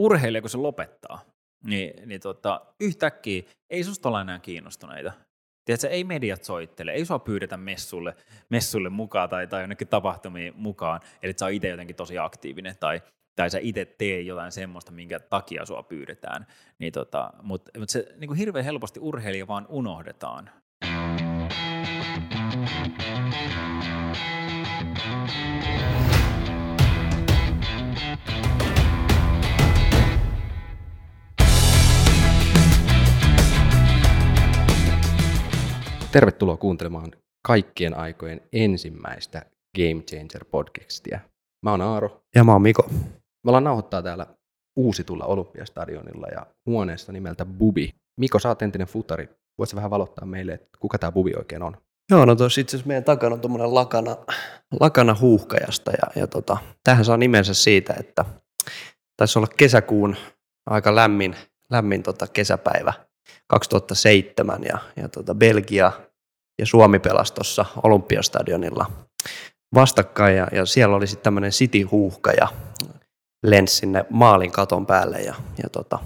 urheilija, kun se lopettaa, niin, niin tota, yhtäkkiä ei susta olla enää kiinnostuneita. Tiedätkö, ei mediat soittele, ei sua pyydetä messulle, messulle mukaan tai, tai jonnekin tapahtumiin mukaan, eli sä oot itse jotenkin tosi aktiivinen tai, tai sä itse tee jotain semmoista, minkä takia sua pyydetään. Niin tota, Mutta mut se niin kuin hirveän helposti urheilija vaan unohdetaan. Tervetuloa kuuntelemaan kaikkien aikojen ensimmäistä Game Changer podcastia. Mä oon Aaro. Ja mä oon Miko. Me ollaan nauhoittaa täällä uusitulla Olympiastadionilla ja huoneessa nimeltä Bubi. Miko, sä oot entinen futari. Voitko vähän valottaa meille, että kuka tämä Bubi oikein on? Joo, no tuossa itse asiassa meidän takana on tuommoinen lakana, lakana huuhkajasta ja, ja tota, tähän saa nimensä siitä, että taisi olla kesäkuun aika lämmin, lämmin tota kesäpäivä 2007 ja, ja tota Belgia ja Suomi pelasi tuossa Olympiastadionilla vastakkain ja, ja siellä oli sitten tämmöinen City-huuhka ja lensi sinne maalin katon päälle ja, ja tota,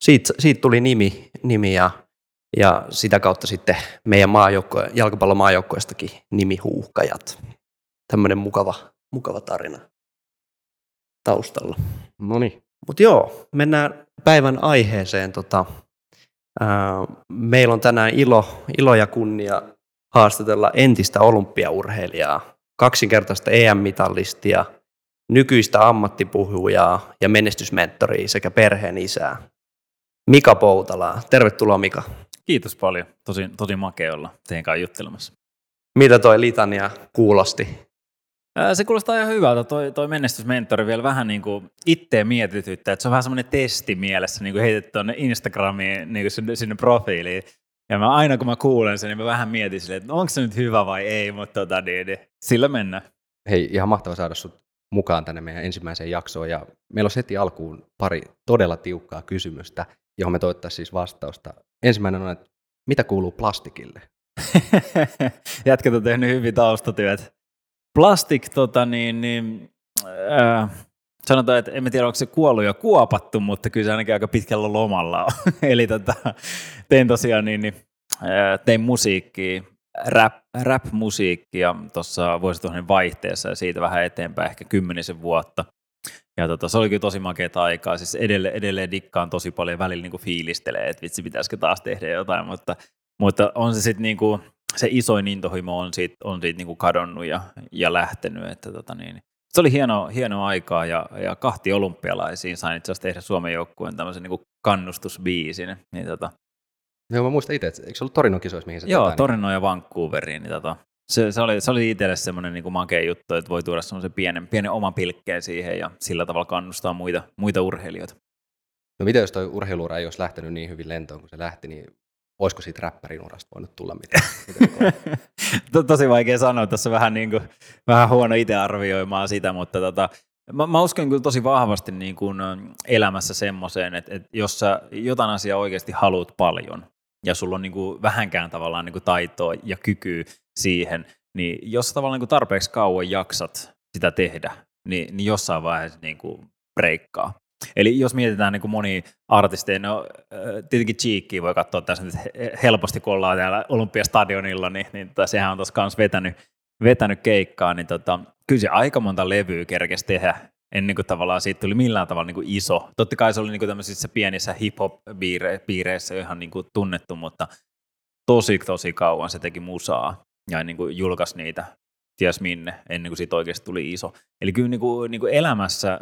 siitä, siitä, tuli nimi, nimi ja, ja sitä kautta sitten meidän maajoukko, jalkapallomaajoukkoistakin nimi Huuhkajat. Tämmöinen mukava, mukava tarina taustalla. No niin. Mutta joo, mennään päivän aiheeseen. Tota, meillä on tänään ilo, ilo ja kunnia haastatella entistä olympiaurheilijaa, kaksinkertaista EM-mitallistia, nykyistä ammattipuhujaa ja menestysmentoria sekä perheen isää. Mika Poutalaa. Tervetuloa Mika. Kiitos paljon. Tosi, tosi makea olla teidän kanssa juttelemassa. Mitä toi litania kuulosti? Se kuulostaa ihan hyvältä. Toi, toi menestysmentori vielä vähän niin kuin itteen mietityttä, että se on vähän semmoinen testi mielessä, niin kuin heitetty tuonne Instagramiin niin kuin sinne, sinne profiiliin. Ja mä aina kun mä kuulen sen, niin mä vähän mietin silleen, että onko se nyt hyvä vai ei, mutta tota, niin, niin, sillä mennään. Hei, ihan mahtava saada sut mukaan tänne meidän ensimmäiseen jaksoon. Ja meillä on heti alkuun pari todella tiukkaa kysymystä, johon me toivottaisiin siis vastausta. Ensimmäinen on, että mitä kuuluu plastikille? Jätkät on tehnyt hyvin taustatyöt. Plastik, tota niin, niin äh, sanotaan, että en tiedä, onko se kuollut ja kuopattu, mutta kyllä se ainakin aika pitkällä lomalla on. Eli tota, tein tosiaan niin, niin äh, tein musiikkia, rap, rap-musiikkia tuossa vuosituhannen vaihteessa ja siitä vähän eteenpäin, ehkä kymmenisen vuotta. Ja tota, se oli kyllä tosi makeata aikaa. Siis edelleen, edelleen dikkaan tosi paljon välillä niin kuin fiilistelee, että vitsi, pitäisikö taas tehdä jotain, mutta, mutta on se sitten niin kuin, se isoin intohimo on siitä, on siitä niin kuin kadonnut ja, ja lähtenyt. Että tota niin, se oli hieno, hieno aikaa ja, ja kahti olympialaisiin sain itse asiassa tehdä Suomen joukkueen tämmöisen niin kuin kannustusbiisin. Niin tota, Joo, mä muistan itse, että eikö se ollut Torinon kisoissa, mihin se Joo, tätä, Torino ja Vancouveriin. Niin tota, se, se, oli, se oli itselle semmoinen niin makea juttu, että voi tuoda semmoisen pienen, pienen oman pilkkeen siihen ja sillä tavalla kannustaa muita, muita urheilijoita. No mitä jos toi urheiluura ei olisi lähtenyt niin hyvin lentoon kuin se lähti, niin olisiko siitä räppärin urasta voinut tulla mitään? mitään Tosi vaikea sanoa, tässä vähän, niin kuin, vähän huono itse arvioimaan sitä, mutta tota, mä, mä uskon kyllä tosi vahvasti niin kuin elämässä semmoiseen, että, että jos sä jotain asiaa oikeasti haluat paljon, ja sulla on niin kuin vähänkään tavallaan niin kuin taitoa ja kykyä siihen, niin jos tavallaan niin kuin tarpeeksi kauan jaksat sitä tehdä, niin, niin jossain vaiheessa niin kuin breikkaa. Eli jos mietitään niin kuin moni artisteja, no tietenkin Cheekkiä voi katsoa tässä nyt helposti, kun ollaan täällä Olympiastadionilla, niin, niin tota, sehän on tuossa kanssa vetänyt, vetänyt keikkaa, niin tota, kyllä se aika monta levyä kerkesi tehdä ennen kuin tavallaan siitä tuli millään tavalla niin kuin iso. Totta kai se oli niin kuin tämmöisissä pienissä hip-hop-piireissä ihan niin kuin tunnettu, mutta tosi tosi kauan se teki musaa ja niin kuin julkaisi niitä ties minne, ennen kuin siitä oikeasti tuli iso. Eli kyllä niin kuin, niin kuin elämässä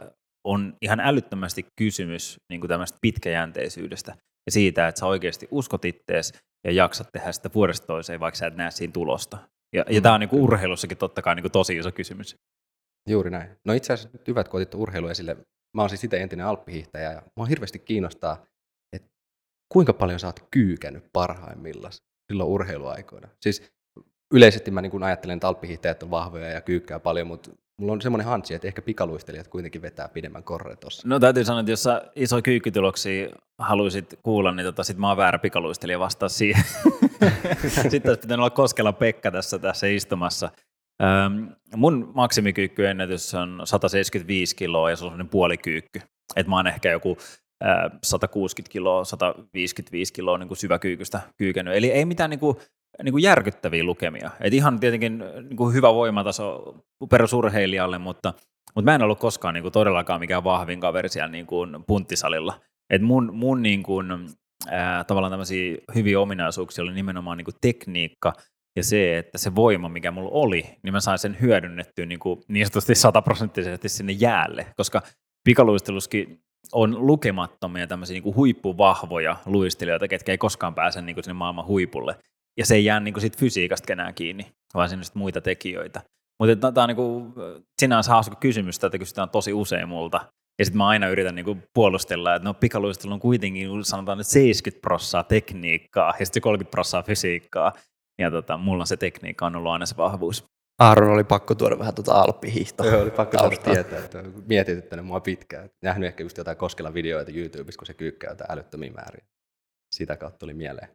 on ihan älyttömästi kysymys niin kuin tämmöistä pitkäjänteisyydestä ja siitä, että sä oikeasti uskot ittees ja jaksat tehdä sitä vuodesta toiseen, vaikka sä et näe siinä tulosta. Ja, ja tämä on niin kuin urheilussakin totta kai niin kuin tosi iso kysymys. Juuri näin. No itse asiassa nyt hyvät, kun urheilu esille. Mä oon siis itse entinen alppihiihtäjä ja mua hirveästi kiinnostaa, että kuinka paljon sä oot kyykännyt parhaimmillaan silloin urheiluaikoina. Siis yleisesti mä niin ajattelen, että alppihiihtäjät on vahvoja ja kyykkää paljon, mutta mulla on semmoinen hansi, että ehkä pikaluistelijat kuitenkin vetää pidemmän korre tuossa. No täytyy sanoa, että jos sä iso kyykkytuloksia haluaisit kuulla, niin tota, sit mä oon väärä pikaluistelija vastaa siihen. Sitten olisi pitänyt olla Koskela Pekka tässä, tässä istumassa. Ähm, mun maksimikyykkyenennätys on 175 kiloa ja se on puolikyykky. että mä oon ehkä joku 160 kiloa, 155 kiloa niin syväkyykystä kyykennyt. Eli ei mitään niin kuin, niin kuin järkyttäviä lukemia. Et ihan tietenkin niin kuin hyvä voimataso perusurheilijalle, mutta, mutta mä en ollut koskaan niin kuin todellakaan mikään vahvin kaveri siellä niin kuin punttisalilla. Et mun, mun niin kuin, ää, tavallaan tämmöisiä hyviä ominaisuuksia oli nimenomaan niin kuin tekniikka ja se, että se voima, mikä mulla oli, niin mä sain sen hyödynnettyä niin, kuin niin sanotusti sataprosenttisesti sinne jäälle, koska pikaluisteluskin on lukemattomia tämmöisiä niin kuin huippuvahvoja luistelijoita, ketkä ei koskaan pääse niin kuin sinne maailman huipulle. Ja se ei jää niin kuin sit fysiikasta kenään kiinni, vaan sinne muita tekijöitä. Mutta tämä on niin kuin, sinänsä hauska kysymys, että kysytään tosi usein multa. Ja sitten mä aina yritän niinku puolustella, että no pikaluistelu on kuitenkin sanotaan nyt 70 prossaa tekniikkaa ja sitten 30 prossaa fysiikkaa. Ja tota, mulla se tekniikka on ollut aina se vahvuus. Aaron oli pakko tuoda vähän tuota alppihiihtoa. Joo, oli pakko saada tietää, että mietityttänyt mua pitkään. Nähnyt ehkä just jotain Koskela videoita YouTubessa, kun se kyykkää jotain älyttömiä määriä. Sitä kautta tuli mieleen.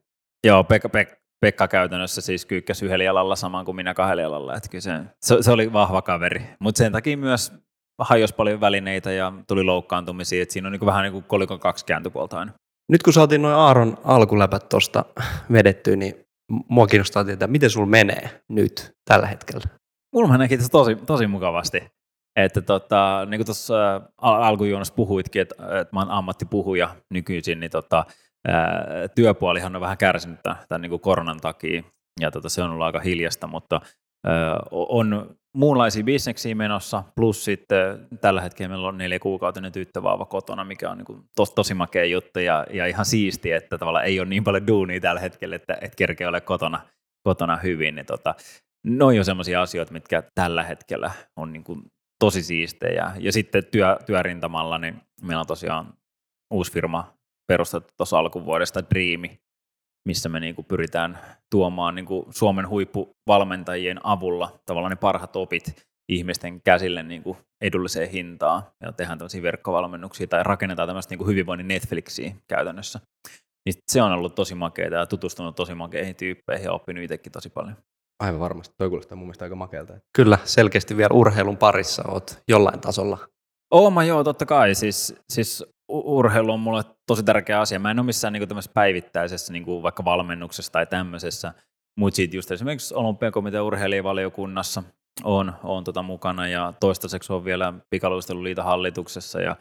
Joo, Pekka, Pekka, Pekka käytännössä siis kyykkäsi yhdellä jalalla samaan kuin minä kahdella jalalla. Että se, se, se, oli vahva kaveri. Mutta sen takia myös hajosi paljon välineitä ja tuli loukkaantumisia. Että siinä on niin vähän niin kuin kolikon kaksi kääntöpuolta aina. Nyt kun saatiin noin Aaron alkuläpät tuosta vedettyä, niin mua kiinnostaa tietää, miten sulla menee nyt tällä hetkellä? Mulla menee kiitos tosi, tosi mukavasti. Että tota, niin kuin tuossa alkujuonnossa puhuitkin, että, että mä oon ammattipuhuja nykyisin, niin tota, työpuolihan on vähän kärsinyt tämän, tämän niin kuin koronan takia, ja tota, se on ollut aika hiljasta, mutta ää, on muunlaisia bisneksiä menossa, plus sitten tällä hetkellä meillä on neljä kuukautinen tyttövauva kotona, mikä on niin kuin tos, tosi makea juttu ja, ja ihan siisti, että tavallaan ei ole niin paljon duunia tällä hetkellä, että, että kerkeä ole kotona, kotona hyvin. Niin tota, noin on sellaisia asioita, mitkä tällä hetkellä on niin kuin tosi siistejä. Ja sitten työ, työrintamalla, niin meillä on tosiaan uusi firma perustettu tuossa alkuvuodesta, Dreami, missä me niin kuin pyritään tuomaan niin kuin Suomen huippuvalmentajien avulla tavallaan ne parhaat opit ihmisten käsille niin kuin edulliseen hintaan ja tehdään tämmöisiä verkkovalmennuksia tai rakennetaan tämmöistä niin kuin hyvinvoinnin Netflixiä käytännössä. Niin se on ollut tosi makeita ja tutustunut tosi makeihin tyyppeihin ja oppinut itsekin tosi paljon. Aivan varmasti. Toi kuulostaa mun mielestä aika makealta. Kyllä, selkeästi vielä urheilun parissa oot jollain tasolla. Ooma joo, totta kai. Siis, siis urheilu on mulle tosi tärkeä asia. Mä en ole missään niin tämmöisessä päivittäisessä niin kuin vaikka valmennuksessa tai tämmöisessä, mutta sitten just esimerkiksi olympiakomitean urheilijavaliokunnassa on, on tota mukana ja toistaiseksi on vielä pikaluisteluliiton hallituksessa ja,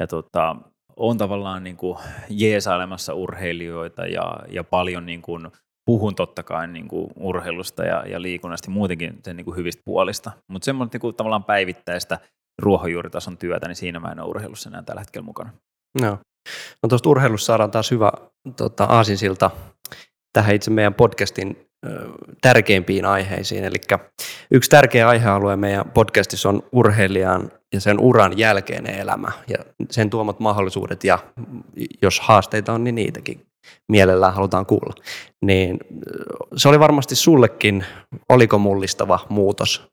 ja tota, on tavallaan niin kuin jeesailemassa urheilijoita ja, ja paljon niin kuin puhun totta kai niin kuin urheilusta ja, ja liikunnasta ja muutenkin sen niin kuin hyvistä puolista, mutta semmoinen niin tavallaan päivittäistä ruohonjuuritason työtä, niin siinä mä en ole urheilussa enää tällä hetkellä mukana. No, no tuosta urheilussa saadaan taas hyvä tota, aasinsilta tähän itse meidän podcastin ö, tärkeimpiin aiheisiin. Eli yksi tärkeä aihealue meidän podcastissa on urheilijan ja sen uran jälkeinen elämä ja sen tuomat mahdollisuudet ja jos haasteita on, niin niitäkin mielellään halutaan kuulla. Niin se oli varmasti sullekin, oliko mullistava muutos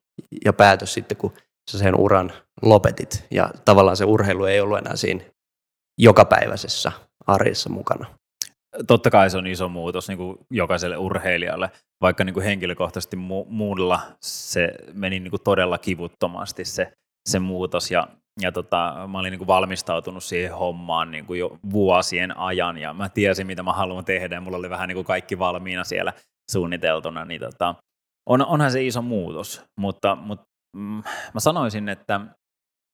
ja päätös sitten, kun sä sen uran lopetit ja tavallaan se urheilu ei ollut enää siinä jokapäiväisessä arjessa mukana. Totta kai se on iso muutos niin kuin jokaiselle urheilijalle, vaikka niin kuin henkilökohtaisesti mu- muulla se meni niin kuin todella kivuttomasti se, se muutos ja, ja tota, mä olin niin kuin valmistautunut siihen hommaan niin kuin jo vuosien ajan ja mä tiesin mitä mä haluan tehdä ja mulla oli vähän niin kuin kaikki valmiina siellä suunniteltuna, niin tota, on, onhan se iso muutos, mutta, mutta mm, mä sanoisin, että,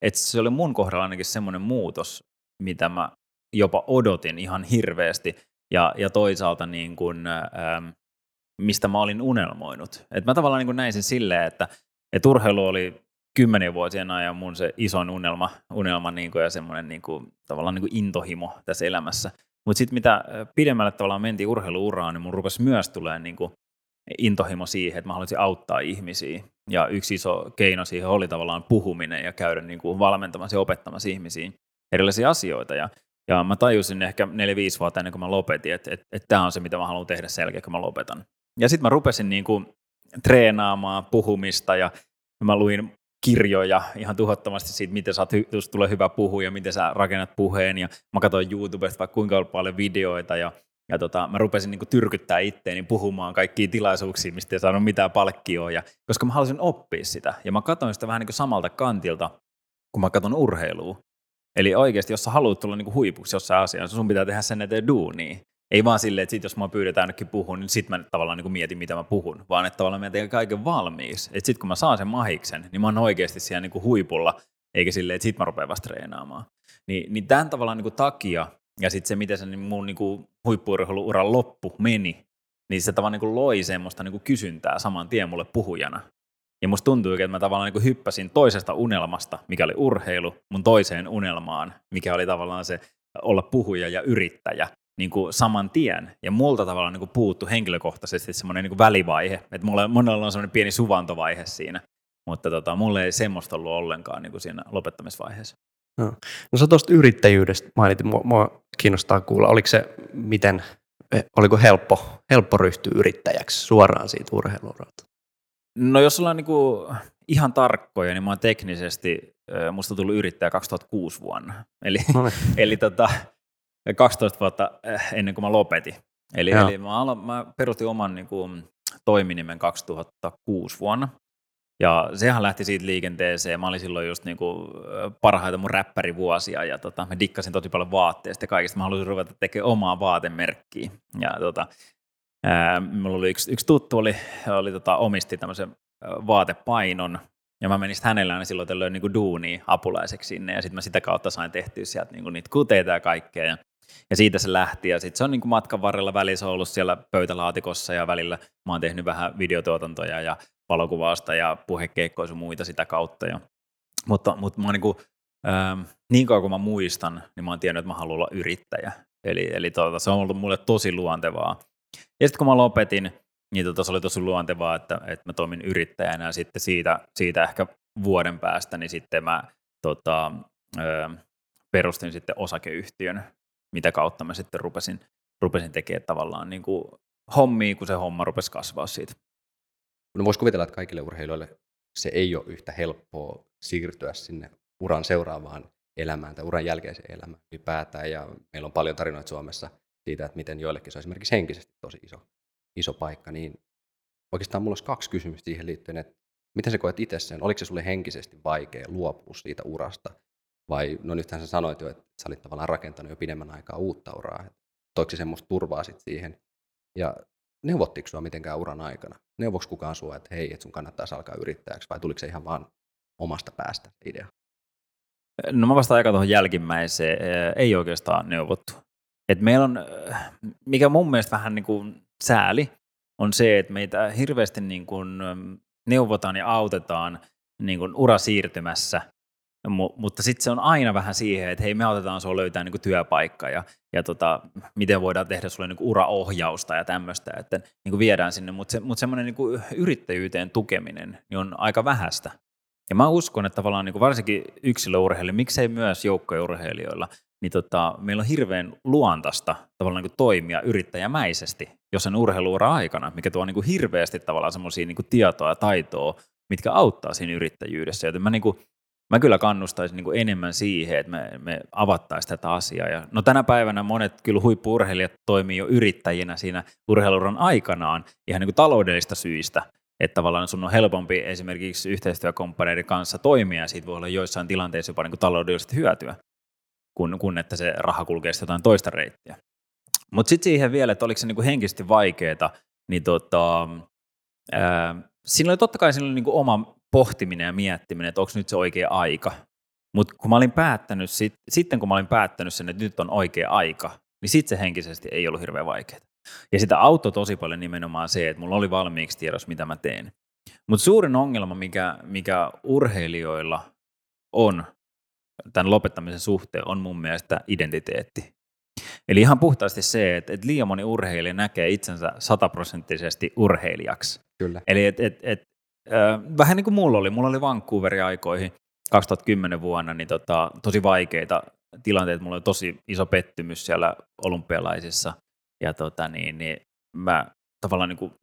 että se oli mun kohdalla ainakin semmoinen muutos, mitä mä jopa odotin ihan hirveästi ja, ja toisaalta niin kuin, ähm, mistä mä olin unelmoinut. Et mä tavallaan niin kuin näin sen silleen, että, että urheilu oli kymmenen vuosien ajan mun se isoin unelma, unelma niin kuin, ja semmoinen niin kuin, tavallaan niin kuin intohimo tässä elämässä. Mutta sitten mitä pidemmälle tavallaan mentiin urheiluuraan, niin mun rupesi myös tulee niin kuin intohimo siihen, että mä haluaisin auttaa ihmisiä. Ja yksi iso keino siihen oli tavallaan puhuminen ja käydä niin kuin valmentamassa ja opettamassa ihmisiin erilaisia asioita. Ja, ja mä tajusin ehkä 4-5 vuotta ennen kuin mä lopetin, että, että, että tämä on se, mitä mä haluan tehdä sen jälkeen, kun mä lopetan. Ja sitten mä rupesin niin kuin treenaamaan puhumista ja mä luin kirjoja ihan tuhottomasti siitä, miten sä oot, tulee hyvä puhuja, miten sä rakennat puheen. Ja mä katsoin YouTubesta vaikka kuinka paljon videoita ja ja tota, mä rupesin niin tyrkyttää itteeni puhumaan kaikkiin tilaisuuksiin, mistä ei saanut mitään palkkioa, ja, koska mä halusin oppia sitä. Ja mä katsoin sitä vähän niin samalta kantilta, kun mä katson urheilua. Eli oikeasti, jos sä haluat tulla niin kuin huipuksi jossain asiassa, sun pitää tehdä sen eteen duunia. Ei vaan silleen, että sit jos mä pyydetään ainakin puhun, niin sitten mä tavallaan niin mietin, mitä mä puhun, vaan että tavallaan mä teen kaiken valmiiksi. Että sitten kun mä saan sen mahiksen, niin mä oon oikeasti siellä niin kuin huipulla, eikä silleen, että sit mä rupean vasta treenaamaan. Niin, niin tämän tavallaan niin kuin takia, ja sitten se, miten se niin mun niin kuin huippu-uran loppu meni, niin se tavallaan niin loi semmoista niin kysyntää saman tien mulle puhujana. Ja musta tuntui, että mä tavallaan niin hyppäsin toisesta unelmasta, mikä oli urheilu, mun toiseen unelmaan, mikä oli tavallaan se olla puhuja ja yrittäjä niin kuin saman tien. Ja multa tavallaan niin kuin puuttu henkilökohtaisesti semmoinen niin kuin välivaihe, että mulla, monella on semmoinen pieni suvantovaihe siinä, mutta tota, mulle ei semmoista ollut ollenkaan niin kuin siinä lopettamisvaiheessa. No, no sä tuosta yrittäjyydestä mainitin, mua, mua kiinnostaa kuulla, oliko se miten, eh, oliko helppo, helppo ryhtyä yrittäjäksi suoraan siitä urheiluuralta? No jos ollaan niin kuin ihan tarkkoja, niin mä oon teknisesti, musta tullut yrittäjä 2006 vuonna. Eli, no niin. eli tota, 12 vuotta ennen kuin mä lopetin. Eli, eli mä, alo, mä perustin oman niin kuin, toiminimen 2006 vuonna. Ja sehän lähti siitä liikenteeseen. Mä olin silloin just niin kuin parhaita mun räppärivuosia ja tota, mä dikkasin tosi paljon vaatteista ja kaikista. Mä halusin ruveta tekemään omaa vaatemerkkiä. Ja tota, mulla oli yksi, yksi tuttu, oli, oli tota, omisti tämmöisen vaatepainon, ja mä menin hänellä aina silloin tällöin niin duuni apulaiseksi sinne, ja sitten mä sitä kautta sain tehtyä sieltä niin niitä kuteita ja kaikkea. Ja, ja siitä se lähti, ja sitten se on niin matkan varrella välissä ollut siellä pöytälaatikossa, ja välillä mä oon tehnyt vähän videotuotantoja ja valokuvausta ja puhekeikkoja ja muita sitä kautta. Ja, mutta, mutta mä oon niin kuin, ähm, niin kauan kuin mä muistan, niin mä oon tiennyt, että mä haluan olla yrittäjä. Eli, eli tuota, se on ollut mulle tosi luontevaa. Ja sitten kun mä lopetin, niin tota, se oli tosi luontevaa, että, että mä toimin yrittäjänä ja sitten siitä, siitä ehkä vuoden päästä, niin sitten mä tota, ö, perustin sitten osakeyhtiön, mitä kautta mä sitten rupesin, rupesin tekemään tavallaan niin kuin hommia, kun se homma rupesi kasvaa siitä. No voisi kuvitella, että kaikille urheilijoille se ei ole yhtä helppoa siirtyä sinne uran seuraavaan elämään tai uran jälkeiseen elämään ylipäätään. Ja meillä on paljon tarinoita Suomessa siitä, että miten joillekin se on esimerkiksi henkisesti tosi iso, iso paikka. Niin oikeastaan mulla olisi kaksi kysymystä siihen liittyen, että miten sä koet itse sen? Oliko se sulle henkisesti vaikea luopua siitä urasta? Vai, no nythän sä sanoit jo, että sä olit tavallaan rakentanut jo pidemmän aikaa uutta uraa. Toiko se semmoista turvaa sit siihen? Ja neuvottiko sua mitenkään uran aikana? Neuvoksi kukaan sua, että hei, että sun kannattaisi alkaa yrittäjäksi, vai tuliko se ihan vaan omasta päästä idea? No mä vastaan aika tuohon jälkimmäiseen. Ei oikeastaan neuvottu. Et meillä on, mikä mun mielestä vähän niin kuin sääli, on se, että meitä hirveästi niin kuin neuvotaan ja autetaan niin kuin urasiirtymässä, mutta sitten se on aina vähän siihen, että hei me autetaan sinua löytää niin kuin työpaikka ja, ja tota, miten voidaan tehdä sinulle niin kuin uraohjausta ja tämmöistä, että niin kuin viedään sinne, mutta se, mut semmoinen niin kuin yrittäjyyteen tukeminen niin on aika vähäistä. Ja mä uskon, että tavallaan niin kuin varsinkin yksilöurheilijoilla, miksei myös joukkourheilijoilla, niin tota, meillä on hirveän luontaista tavallaan niin toimia yrittäjämäisesti jo sen urheiluura aikana, mikä tuo niin hirveästi tavallaan semmoisia niin tietoa ja taitoa, mitkä auttaa siinä yrittäjyydessä. Joten mä, niin kuin, mä kyllä kannustaisin niin enemmän siihen, että me, me avattaisiin tätä asiaa. Ja, no tänä päivänä monet kyllä huippuurheilijat toimii jo yrittäjinä siinä urheiluuran aikanaan ihan niin taloudellista syistä, että tavallaan sun on helpompi esimerkiksi yhteistyökomppaneiden kanssa toimia ja siitä voi olla joissain tilanteissa jopa niin kuin taloudellisesti hyötyä kun, kun että se raha kulkee jotain toista reittiä. Mutta sitten siihen vielä, että oliko se niinku henkisesti vaikeaa, niin tota, ää, siinä oli totta kai siinä oli niinku oma pohtiminen ja miettiminen, että onko nyt se oikea aika. Mutta kun mä olin päättänyt, sit, sitten kun mä olin päättänyt sen, että nyt on oikea aika, niin sitten se henkisesti ei ollut hirveän vaikeaa. Ja sitä auttoi tosi paljon nimenomaan se, että mulla oli valmiiksi tiedossa, mitä mä teen. Mutta suurin ongelma, mikä, mikä urheilijoilla on tämän lopettamisen suhteen on mun mielestä identiteetti. Eli ihan puhtaasti se, että, että liian moni urheilija näkee itsensä sataprosenttisesti urheilijaksi. Kyllä. Eli et, et, et, äh, vähän niin kuin mulla oli, mulla oli Vancouverin aikoihin 2010 vuonna niin tota, tosi vaikeita tilanteita, mulla oli tosi iso pettymys siellä olympialaisissa, ja tota, niin, niin mä tavallaan niin kuin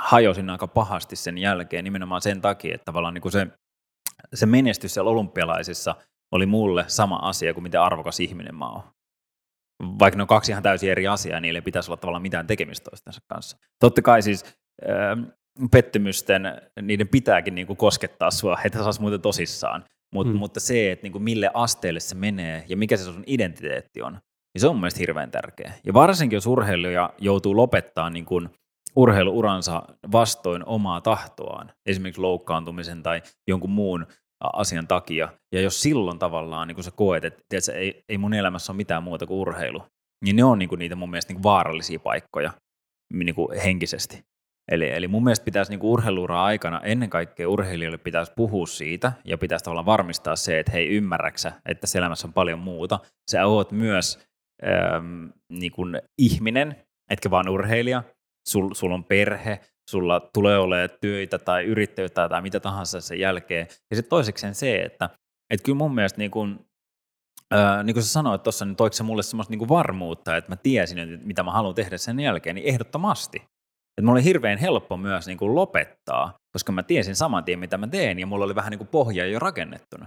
hajosin aika pahasti sen jälkeen nimenomaan sen takia, että tavallaan niin kuin se, se menestys siellä olympialaisissa – oli mulle sama asia kuin miten arvokas ihminen mä oon. Vaikka ne on kaksi ihan täysin eri asiaa, niille ei pitäisi olla tavallaan mitään tekemistä toistensa kanssa. Totta kai siis äh, pettymysten, niiden pitääkin niin kuin koskettaa sua, että saisi muuten tosissaan. Mut, Mm. mutta se, että niin kuin mille asteelle se menee ja mikä se sun identiteetti on, niin se on mun mielestä hirveän tärkeä. Ja varsinkin, jos urheilija joutuu lopettaa niin kuin urheiluuransa vastoin omaa tahtoaan, esimerkiksi loukkaantumisen tai jonkun muun asian takia, ja jos silloin tavallaan niin kun sä koet, että tiedätkö, ei, ei mun elämässä ole mitään muuta kuin urheilu, niin ne on niin kuin niitä mun mielestä niin vaarallisia paikkoja niin henkisesti. Eli, eli mun mielestä pitäisi niin urheiluuraa aikana ennen kaikkea urheilijoille pitäisi puhua siitä ja pitäisi tavallaan varmistaa se, että hei ymmärräksä, että tässä elämässä on paljon muuta. Sä oot myös äm, niin kuin ihminen, etkä vaan urheilija. Sul, sulla on perhe, sulla tulee olemaan töitä tai yrittäjyyttä tai mitä tahansa sen jälkeen. Ja sitten toisekseen se, että et kyllä mun mielestä niin kuin, niin kuin sä sanoit tuossa, niin toiko se mulle semmoista niin varmuutta, että mä tiesin, että mitä mä haluan tehdä sen jälkeen, niin ehdottomasti. Että mulla oli hirveän helppo myös niin kuin lopettaa, koska mä tiesin saman tien, mitä mä teen, ja mulla oli vähän niin kuin pohja jo rakennettuna.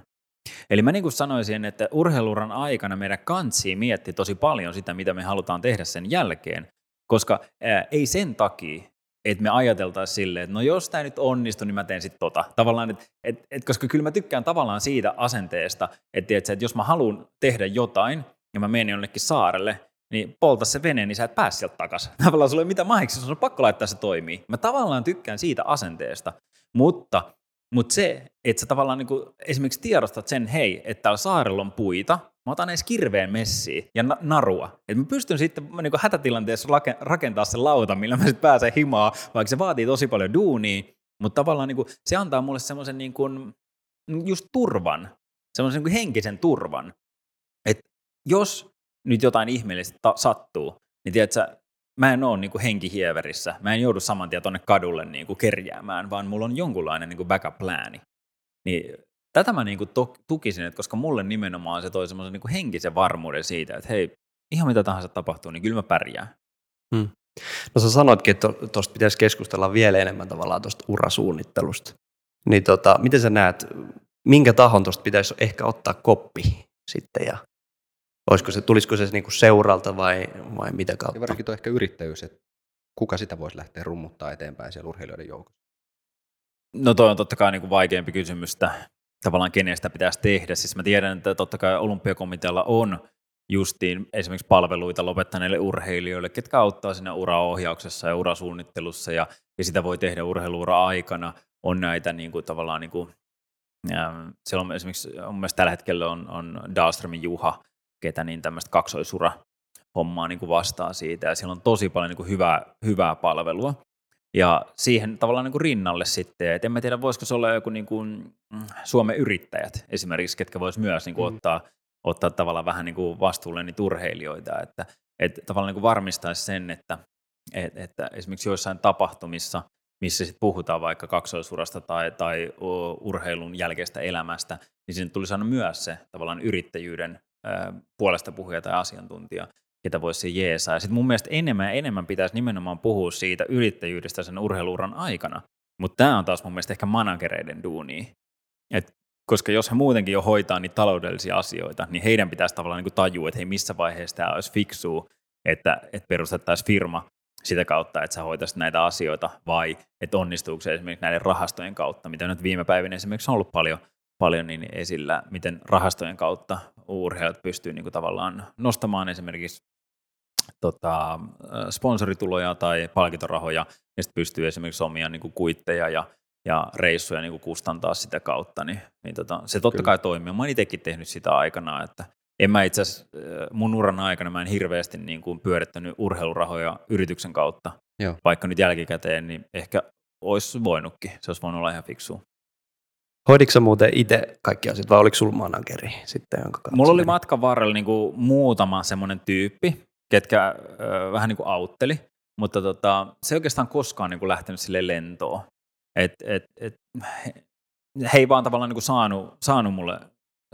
Eli mä niin kuin sanoisin, että urheiluran aikana meidän kantsii miettiä tosi paljon sitä, mitä me halutaan tehdä sen jälkeen, koska ää, ei sen takia, että me ajateltaisiin silleen, että no jos tämä nyt onnistuu, niin mä teen sitten tota. Tavallaan, et, et, et, koska kyllä mä tykkään tavallaan siitä asenteesta, että, tiedätkö, että jos mä haluan tehdä jotain, ja mä menen jonnekin saarelle, niin polta se vene, niin sä et pääse sieltä takaisin. Tavallaan sulla ei mitään mahiksi, sun on pakko laittaa se toimii. Mä tavallaan tykkään siitä asenteesta, mutta, mutta se, että sä tavallaan niin kuin esimerkiksi tiedostat sen, hei, että täällä saarella on puita, mä otan edes kirveen messiä ja na- narua. Että mä pystyn sitten niin kuin hätätilanteessa rake- rakentaa sen lauta, millä mä sitten pääsen himaa, vaikka se vaatii tosi paljon duunia, mutta tavallaan niin kuin, se antaa mulle semmoisen niin kuin, just turvan, semmoisen niin henkisen turvan, että jos nyt jotain ihmeellistä ta- sattuu, niin tiedätkö, mä en ole niin kuin henkihieverissä, mä en joudu saman tien tonne kadulle niin kuin kerjäämään, vaan mulla on jonkunlainen niin kuin backup-plääni. Niin tätä mä niin kuin to- tukisin, että koska mulle nimenomaan se toi semmoisen niin henkisen varmuuden siitä, että hei, ihan mitä tahansa tapahtuu, niin kyllä mä pärjään. No sä sanoitkin, että tuosta pitäisi keskustella vielä enemmän tavallaan tuosta urasuunnittelusta. Niin tota, miten sä näet, minkä tahon tuosta pitäisi ehkä ottaa koppi sitten ja olisiko se, tulisiko se niinku seuralta vai, vai mitä Ja kautta? varsinkin tuo ehkä yrittäjyys, että kuka sitä voisi lähteä rummuttaa eteenpäin siellä urheilijoiden joukossa. No toi on totta kai niin kuin vaikeampi kysymys, että tavallaan kenestä pitäisi tehdä. Siis mä tiedän, että totta kai olympiakomitealla on justiin esimerkiksi palveluita lopettaneille urheilijoille, ketkä auttaa siinä uraohjauksessa ja urasuunnittelussa ja, ja sitä voi tehdä urheiluura aikana. On näitä niin kuin, tavallaan niin kuin, ähm, siellä on esimerkiksi mun mielestä tällä hetkellä on, on Dahlströmin Juha, ketä niin tämmöistä kaksoisura hommaa niin kuin vastaa siitä ja siellä on tosi paljon niin kuin hyvää, hyvää palvelua. Ja siihen tavallaan niin kuin rinnalle sitten, että en mä tiedä, voisiko se olla joku niin kuin mm, Suomen yrittäjät esimerkiksi, ketkä vois myös niin kuin Mm. ottaa, ottaa tavallaan vähän niin kuin vastuulle niitä urheilijoita, että, että tavallaan niin kuin varmistaisi sen, että, että, että esimerkiksi joissain tapahtumissa, missä sit puhutaan vaikka kaksoisurasta tai, tai urheilun jälkeistä elämästä, niin sinne tulisi aina myös se tavallaan yrittäjyyden puolesta puhuja tai asiantuntija, ketä voisi jeesaa. Ja sitten mun mielestä enemmän ja enemmän pitäisi nimenomaan puhua siitä yrittäjyydestä sen urheiluuran aikana. Mutta tämä on taas mun mielestä ehkä managereiden duuni. Et koska jos he muutenkin jo hoitaa niitä taloudellisia asioita, niin heidän pitäisi tavallaan niin tajua, että hei, missä vaiheessa tämä olisi fiksua, että, että perustettaisiin firma sitä kautta, että sä hoitaisit näitä asioita, vai että onnistuuko se esimerkiksi näiden rahastojen kautta, mitä nyt viime päivinä esimerkiksi on ollut paljon, paljon niin esillä, miten rahastojen kautta urheilijat pystyy niin kuin tavallaan nostamaan esimerkiksi tota, sponsorituloja tai palkintorahoja, ja sitten pystyy esimerkiksi omia niin kuin kuitteja ja, ja reissuja niin kuin kustantaa sitä kautta, niin, niin tota, se totta Kyllä. kai toimii. Mä oon itsekin tehnyt sitä aikanaan, että en mä itse asiassa mun uran aikana mä en hirveästi niin kuin pyörittänyt urheilurahoja yrityksen kautta, Joo. vaikka nyt jälkikäteen, niin ehkä olisi voinutkin, se olisi voinut olla ihan fiksua. Hoiditko sä muuten itse kaikki asiat vai oliko sulla manageri sitten, jonka Mulla oli matkan varrella niin kuin muutama semmoinen tyyppi, ketkä ö, vähän niin kuin autteli, mutta tota, se ei oikeastaan koskaan niin kuin lähtenyt sille lentoon. Et, et, et, he, ei vaan tavallaan niin kuin saanut, saanut mulle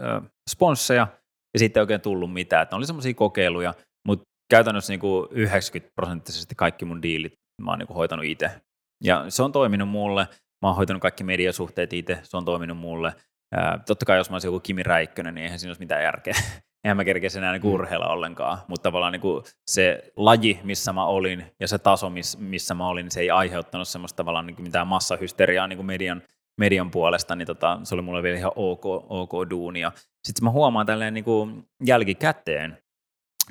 ö, sponsseja ja sitten ei oikein tullut mitään. Et ne oli semmoisia kokeiluja, mutta käytännössä niin kuin 90 prosenttisesti kaikki mun diilit mä oon niin kuin hoitanut itse. Ja se on toiminut mulle. Mä oon hoitanut kaikki mediasuhteet itse, se on toiminut mulle. Ää, totta kai jos mä olisin joku Kimi Räikkönen, niin eihän siinä olisi mitään järkeä. Eihän mä kerkeisi enää niin Mm. urheilla ollenkaan, mutta tavallaan niin kuin se laji, missä mä olin ja se taso, miss, missä mä olin, niin se ei aiheuttanut semmoista tavallaan niin kuin mitään massahysteriaa niin kuin median, median puolesta, niin tota, se oli mulle vielä ihan ok, ok duunia. Sitten mä huomaan tälleen niin kuin jälkikäteen,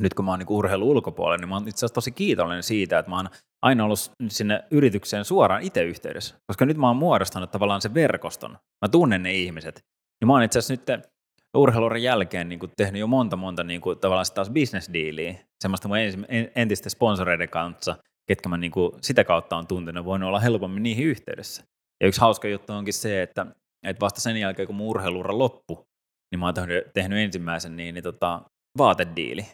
nyt kun mä oon niin urheilu ulkopuolella, niin mä oon itse asiassa tosi kiitollinen siitä, että mä oon aina ollut sinne yritykseen suoraan itse yhteydessä, koska nyt mä oon muodostanut tavallaan sen verkoston. Mä tunnen ne ihmiset. Ja mä oon itse asiassa nyt urheiluuran jälkeen niin kuin tehnyt jo monta, monta niin kuin, tavallaan taas business-diiliä, semmoista mun entisten sponsoreiden kanssa, ketkä mä niin kuin, sitä kautta on tuntenut, voinut olla helpommin niihin yhteydessä. Ja yksi hauska juttu onkin se, että, että vasta sen jälkeen, kun mun urheiluura loppu, niin mä oon tehnyt, tehnyt ensimmäisen niin, niin tota, vaatediili.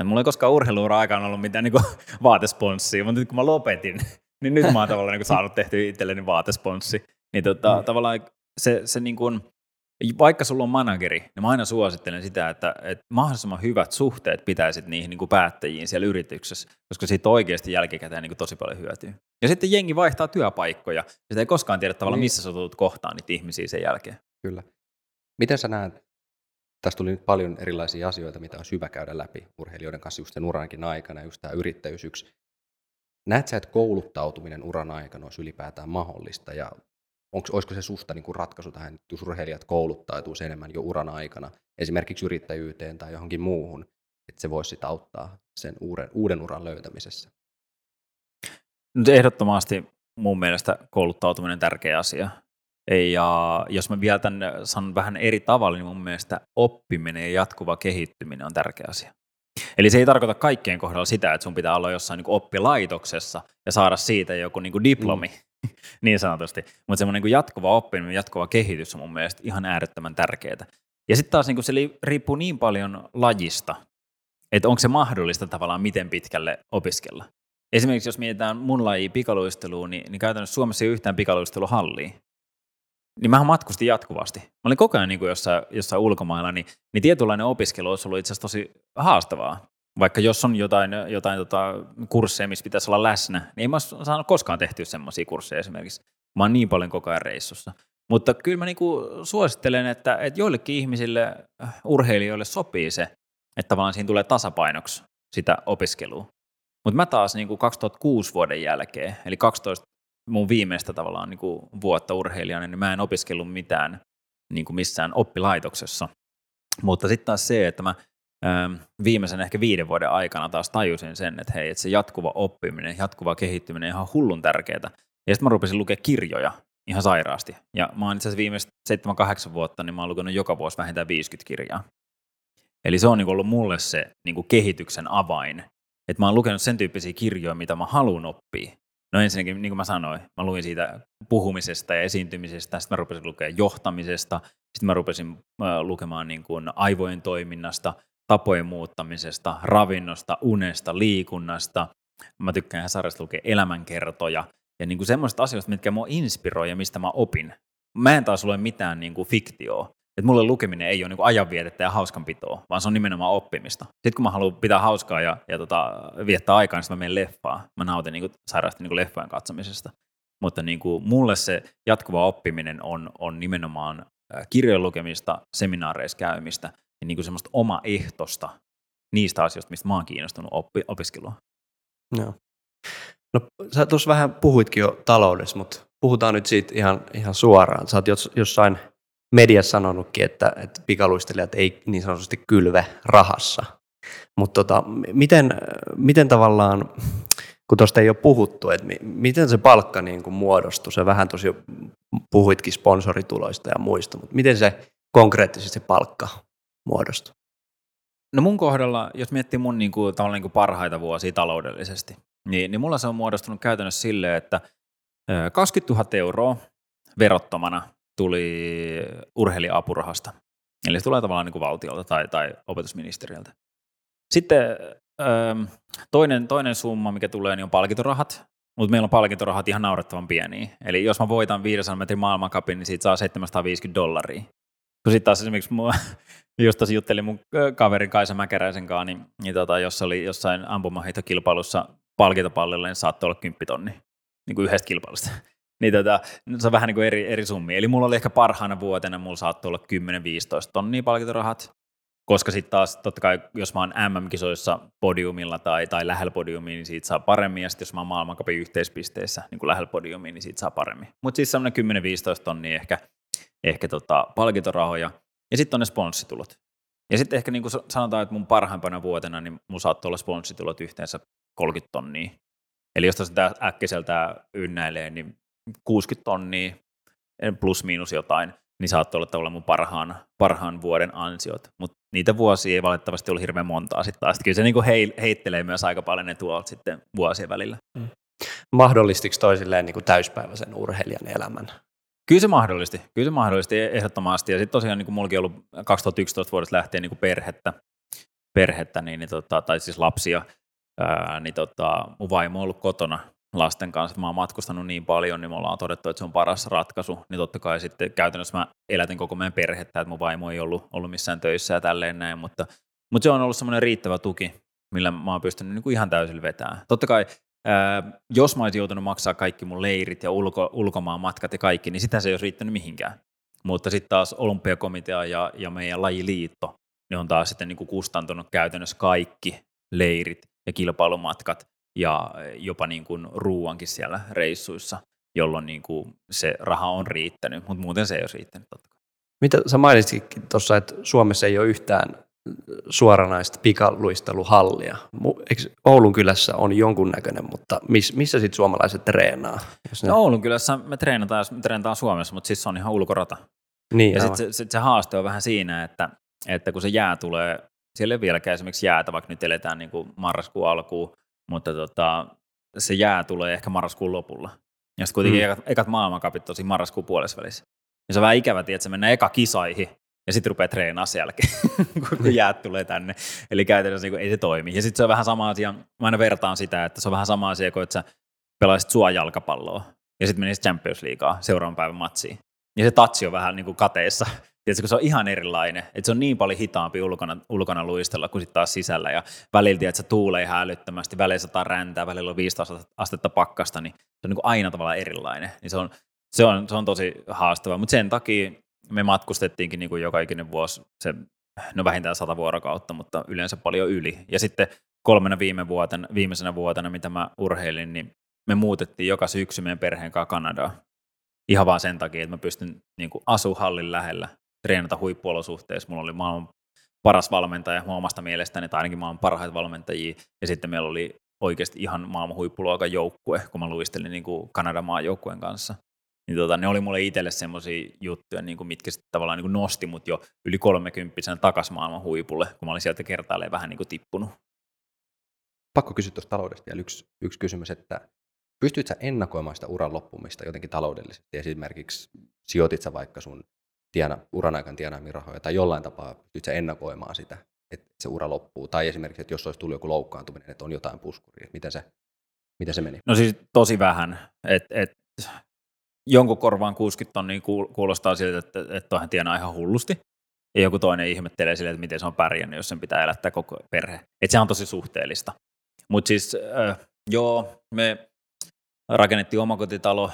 Et mulla ei koskaan urheiluura aikaan ollut mitään niin vaatesponssia, mutta nyt kun mä lopetin, niin nyt mä oon tavallaan niin saanut tehty itselleni vaatesponssi. Niin tota, mm. tavallaan se, se niin kuin, vaikka sulla on manageri, niin mä aina suosittelen sitä, että, että mahdollisimman hyvät suhteet pitäisit niihin niin kuin päättäjiin siellä yrityksessä, koska siitä oikeasti jälkikäteen niin kuin tosi paljon hyötyy. Ja sitten jengi vaihtaa työpaikkoja, ja sitä ei koskaan tiedä tavallaan, niin. missä sä tulet kohtaan niitä ihmisiä sen jälkeen. Kyllä. Miten sä näet, tässä tuli nyt paljon erilaisia asioita, mitä on hyvä käydä läpi urheilijoiden kanssa just sen urankin aikana, just tämä yrittäjyys yksi. Näet sä, että kouluttautuminen uran aikana olisi ylipäätään mahdollista ja onko, olisiko se susta niin kuin ratkaisu tähän, että jos urheilijat kouluttautuu enemmän jo uran aikana, esimerkiksi yrittäjyyteen tai johonkin muuhun, että se voisi sitä auttaa sen uuden, uuden uran löytämisessä? Nyt ehdottomasti mun mielestä kouluttautuminen on tärkeä asia. Ja jos mä vielä tämän sanon vähän eri tavalla, niin mun mielestä oppiminen ja jatkuva kehittyminen on tärkeä asia. Eli se ei tarkoita kaikkien kohdalla sitä, että sun pitää olla jossain niin oppilaitoksessa ja saada siitä joku niin diplomi, mm. niin sanotusti. Mutta semmoinen niin jatkuva oppiminen, jatkuva kehitys on mun mielestä ihan äärettömän tärkeää. Ja sitten taas niin kuin se riippuu niin paljon lajista, että onko se mahdollista tavallaan miten pitkälle opiskella. Esimerkiksi jos mietitään mun laji pikaluisteluun, niin, niin käytännössä Suomessa ei ole yhtään pikaluisteluhallia niin mähän matkustin jatkuvasti. Mä olin koko ajan niin jossain, jossain ulkomailla, niin, niin tietynlainen opiskelu olisi ollut itse asiassa tosi haastavaa. Vaikka jos on jotain, jotain tota, kursseja, missä pitäisi olla läsnä, niin ei mä saanut koskaan tehtyä semmoisia kursseja esimerkiksi. Mä oon niin paljon koko ajan reissussa. Mutta kyllä mä niinku suosittelen, että, että joillekin ihmisille, urheilijoille sopii se, että tavallaan siinä tulee tasapainoksi sitä opiskelua. Mutta mä taas niin kuin 2006 vuoden jälkeen, eli 12 mun viimeistä tavallaan niin kuin vuotta urheilijana, niin mä en opiskellut mitään niin kuin missään oppilaitoksessa. Mutta sitten taas se, että mä viimeisen ehkä viiden vuoden aikana taas tajusin sen, että hei, että se jatkuva oppiminen, jatkuva kehittyminen on ihan hullun tärkeää. Ja sitten mä rupesin lukea kirjoja ihan sairaasti. Ja mä oon itse asiassa viimeiset 7-8 vuotta, niin mä oon lukenut joka vuosi vähintään 50 kirjaa. Eli se on niin ollut mulle se niin kehityksen avain. Että mä oon lukenut sen tyyppisiä kirjoja, mitä mä haluan oppia. No ensinnäkin, niin kuin mä sanoin, mä luin siitä puhumisesta ja esiintymisestä, sitten mä rupesin lukemaan johtamisesta, sitten mä rupesin lukemaan niin kuin aivojen toiminnasta, tapojen muuttamisesta, ravinnosta, unesta, liikunnasta. Mä tykkään ihan sarjasta lukea elämänkertoja ja niin kuin semmoista asioista, mitkä mua inspiroi ja mistä mä opin. Mä en taas lue mitään niin kuin fiktioa. Että mulle lukeminen ei ole niin ajanvietettä ja hauskanpitoa, vaan se on nimenomaan oppimista. Sitten kun mä haluan pitää hauskaa ja, ja tota, viettää aikaa, niin mä menen leffaan. Mä nautin niin sairaasti niin leffojen katsomisesta. Mutta niin kuin, mulle se jatkuva oppiminen on, on nimenomaan kirjojen lukemista, seminaareissa käymistä ja niin kuin semmoista omaehtosta niistä asioista, mistä mä oon kiinnostunut oppi, opiskelua. Joo. No sä tuossa vähän puhuitkin jo taloudessa, mutta puhutaan nyt siitä ihan, ihan suoraan. Sä oot jossain – mediassa sanonutkin, että, että pikaluistelijat ei niin sanotusti kylve rahassa. Mutta tota, miten, miten tavallaan, kun tuosta ei ole puhuttu, että miten se palkka niin kuin muodostui, se vähän tosi puhuitkin sponsorituloista ja muista, mutta miten se konkreettisesti palkka muodostui? No mun kohdalla, jos miettii mun niin kuin, niin kuin parhaita vuosia taloudellisesti, niin, niin mulla se on muodostunut käytännössä silleen, että 20 000 euroa verottomana tuli urheilija-apurahasta. Eli se tulee tavallaan niin kuin valtiolta tai, tai opetusministeriöltä. Sitten toinen, toinen summa, mikä tulee, niin on palkintorahat. Mutta meillä on palkintorahat ihan naurettavan pieniä. Eli jos mä voitan 500 metrin maailmankapin, niin siitä saa 750 dollaria. Kun sitten taas esimerkiksi mua, just tosi juttelin mun kaverin Kaisa Mäkäräisen kanssa, niin, niin tota, jos oli jossain ampumaheitokilpailussa palkintopallilla, niin saattoi olla 10 tonni niin kuin yhdestä kilpailusta niin tota, se on vähän niin kuin eri, eri summia. Eli mulla oli ehkä parhaana vuotena, mulla saattoi olla 10-15 tonnia palkintorahat koska sitten taas totta kai, jos mä oon MM-kisoissa podiumilla tai, tai lähellä podiumia, niin siitä saa paremmin, ja sitten jos mä oon maailmankapin yhteispisteissä niin kuin lähellä podiumia, niin siitä saa paremmin. Mutta siis semmoinen 10-15 tonnia ehkä, ehkä tota, palkintorahoja, ja sitten on ne sponssitulot. Ja sitten ehkä niin kuin sanotaan, että mun parhaimpana vuotena, niin mun saattoi olla sponssitulot yhteensä 30 tonnia. Eli jos sitä äkkiseltä ynnäilee, niin 60 tonnia plus miinus jotain, niin saattoi olla tavallaan mun parhaan, parhaan vuoden ansiot. Mutta niitä vuosia ei valitettavasti ollut hirveän montaa sitten taas. Kyllä se niinku hei, heittelee myös aika paljon ne tuolta sitten vuosien välillä. Mm. Mahdollistiko toisilleen niin kuin täyspäiväisen urheilijan elämän? Kyllä se mahdollisti, kyllä se mahdollisti ehdottomasti. Ja sitten tosiaan niin kuin mullakin ollut 2011 vuodesta lähtien niin kuin perhettä, perhettä niin, niin tota, tai siis lapsia, ää, niin tota, mun vaimo on ollut kotona lasten kanssa, mä oon matkustanut niin paljon, niin me ollaan todettu, että se on paras ratkaisu, niin totta kai sitten käytännössä mä elätin koko meidän perhettä, että mun vaimo ei ollut, ollut missään töissä ja tälleen näin, mutta, mutta se on ollut semmoinen riittävä tuki, millä mä oon pystynyt niin kuin ihan täysin vetämään. Totta kai ää, jos mä olisin joutunut maksaa kaikki mun leirit ja ulko, ulkomaan matkat ja kaikki, niin sitä se ei olisi riittänyt mihinkään. Mutta sitten taas olympiakomitea ja, ja meidän lajiliitto, ne on taas sitten niin kuin kustantunut käytännössä kaikki leirit ja kilpailumatkat ja jopa niin kuin ruuankin siellä reissuissa, jolloin niin kuin se raha on riittänyt, mutta muuten se ei ole riittänyt totta kai. Mitä sä mainitsitkin tuossa, että Suomessa ei ole yhtään suoranaista pikaluisteluhallia. Eikö Oulun kylässä on jonkunnäköinen, mutta miss, missä sitten suomalaiset treenaa? ne... no, Oulun kylässä me treenataan, me treenataan Suomessa, mutta siis se on ihan ulkorata. Niin, ja sitten se, sit se haaste on vähän siinä, että, että kun se jää tulee, siellä ei vieläkään esimerkiksi jäätä, vaikka nyt eletään niin kuin marraskuun alkuun, mutta tota, se jää tulee ehkä marraskuun lopulla. Ja sitten kuitenkin mm. ekat, ekat maailmankapit tosi marraskuun puolessa välissä. Ja se on vähän ikävä, että se mennään eka kisaihin, ja sitten rupeaa treenaa sen jälkeen, kun jäät tulee tänne. Eli käytännössä niin ei se toimi. Ja sitten se on vähän sama asia, mä aina vertaan sitä, että se on vähän sama asia kuin, että sä pelaisit sua jalkapalloa, ja sitten menisit Champions Leaguea seuraavan päivän matsiin. Ja se tatsi on vähän niin kuin kateessa. Tiedätkö, se on ihan erilainen. Että se on niin paljon hitaampi ulkona, ulkona luistella kuin sitten taas sisällä. Ja välillä, että se tuulee ihan älyttömästi, välillä sataa räntää, välillä on 15 astetta pakkasta, niin se on niin kuin aina tavallaan erilainen. Niin se on, se on, se on tosi haastavaa. Mutta sen takia me matkustettiinkin niin kuin joka ikinen vuosi se, no vähintään sata vuorokautta, mutta yleensä paljon yli. Ja sitten kolmena viime vuotena, viimeisenä vuotena, mitä mä urheilin, niin me muutettiin joka syksy meidän perheen kanssa Kanadaan. Ihan vaan sen takia, että mä pystyn niin kuin asuhallin lähellä, treenata huippuolosuhteissa. Mulla oli maailman paras valmentaja mun omasta mielestäni, tai ainakin maailman parhaita valmentajia. Ja sitten meillä oli oikeasti ihan maailman huippuluokan joukkue, kun mä luistelin niin kuin Kanadan maajoukkueen kanssa. Niin tota, ne oli mulle itselle semmoisia juttuja, niin kuin mitkä sitten tavallaan niin kuin nosti mut jo yli 30 takaisin maailman huipulle, kun mä olin sieltä kertaalleen vähän niin kuin tippunut. Pakko kysyä tuosta taloudesta vielä yksi, yksi kysymys, että pystyt sä ennakoimaan sitä uran loppumista jotenkin taloudellisesti? Esimerkiksi sijoitit sä vaikka sun tiena, uran aikana tienaamia rahoja tai jollain tapaa pystyt sä ennakoimaan sitä, että se ura loppuu? Tai esimerkiksi, että jos olisi tullut joku loukkaantuminen, että on jotain puskuria, että miten se, miten se meni? No siis tosi vähän. Et, et, jonkun korvaan 60 tonnia kuulostaa siltä, että, että toihan tienaa ihan hullusti. Ja joku toinen ihmettelee sille, että miten se on pärjännyt, jos sen pitää elättää koko perhe. Että se on tosi suhteellista. Mutta siis äh, joo, me rakennettiin omakotitalo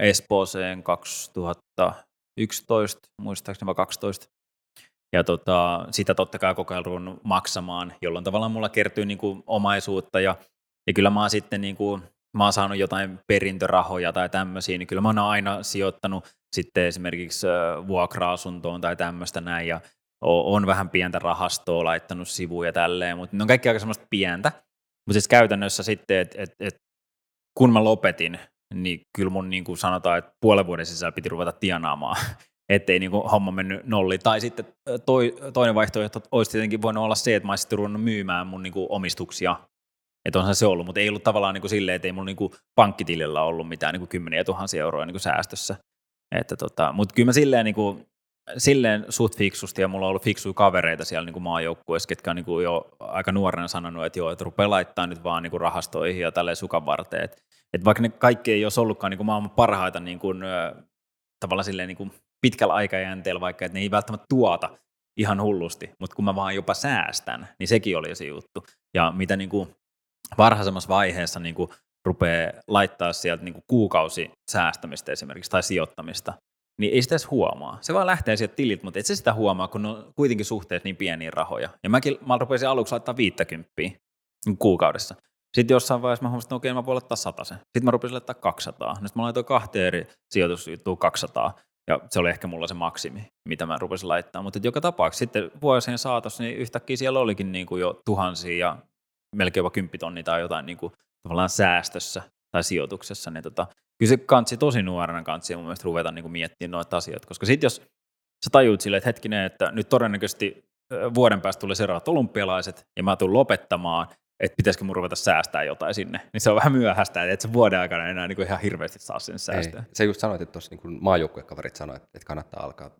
Espooseen 2011, muistaakseni vai 12. Ja tota, sitä totta kai kokeilun maksamaan, jolloin tavallaan mulla kertyy niinku omaisuutta ja, ja kyllä mä oon sitten niinku mä oon saanut jotain perintörahoja tai tämmöisiä, niin kyllä mä oon aina sijoittanut sitten esimerkiksi vuokra-asuntoon tai tämmöistä näin, ja on vähän pientä rahastoa laittanut sivuja tälleen, mutta ne on kaikki aika semmoista pientä. Mutta siis käytännössä sitten, että et, et, kun mä lopetin, niin kyllä mun niin kuin sanotaan, että puolen vuoden sisällä piti ruveta tienaamaan, ettei niin kuin homma mennyt nolliin. Tai sitten toi, toinen vaihtoehto olisi tietenkin voinut olla se, että mä olisin ruvennut myymään mun niin kuin omistuksia että onhan se ollut, mutta ei ollut tavallaan niin kuin silleen, että ei mulla niin kuin pankkitilillä ollut mitään niin kuin kymmeniä tuhansia euroa niin kuin säästössä. Että tota, mutta kyllä mä silleen, niin kuin, silleen suht fiksusti ja mulla on ollut fiksuja kavereita siellä niin kuin maajoukkueessa, ketkä on niin kuin jo aika nuorena sanonut, että joo, että rupeaa laittaa nyt vaan niin kuin rahastoihin ja tälleen sukan varteen. Että, että vaikka ne kaikki ei olisi ollutkaan niin kuin maailman parhaita niin kuin, tavallaan silleen niin kuin pitkällä aikajänteellä, vaikka että ne ei välttämättä tuota ihan hullusti, mutta kun mä vaan jopa säästän, niin sekin oli se juttu. Ja mitä niin kuin varhaisemmassa vaiheessa niin kuin rupeaa laittaa sieltä niin kuin kuukausi säästämistä esimerkiksi tai sijoittamista, niin ei sitä edes huomaa. Se vaan lähtee sieltä tilit, mutta et se sitä huomaa, kun on kuitenkin suhteet niin pieniä rahoja. Ja mäkin, mä rupesin aluksi laittaa 50 kuukaudessa. Sitten jossain vaiheessa mä huomasin, että okei, mä voin laittaa sen. Sitten mä rupesin laittaa 200. Sitten mä laitoin kahteen eri sijoitusjuttuun 200. Ja se oli ehkä mulla se maksimi, mitä mä rupesin laittaa. Mutta joka tapauksessa sitten vuosien saatossa, niin yhtäkkiä siellä olikin niin kuin jo tuhansia ja melkein jopa kymppitonni tai jotain niin kuin tavallaan säästössä tai sijoituksessa. Niin tota, kyllä se kantsi tosi nuorena kantsi mun mielestä ruveta niin kuin miettimään noita asioita. Koska sitten jos sä tajuut silleen, että hetkinen, että nyt todennäköisesti vuoden päästä tulee seuraavat olympialaiset ja mä tulen lopettamaan, että pitäisikö mun ruveta säästää jotain sinne, niin se on vähän myöhäistä, että et se vuoden aikana enää niin kuin ihan hirveästi saa sinne säästöä. Ei. Se just sanoit, että tuossa niin maajoukkuekaverit sanoivat, että kannattaa alkaa.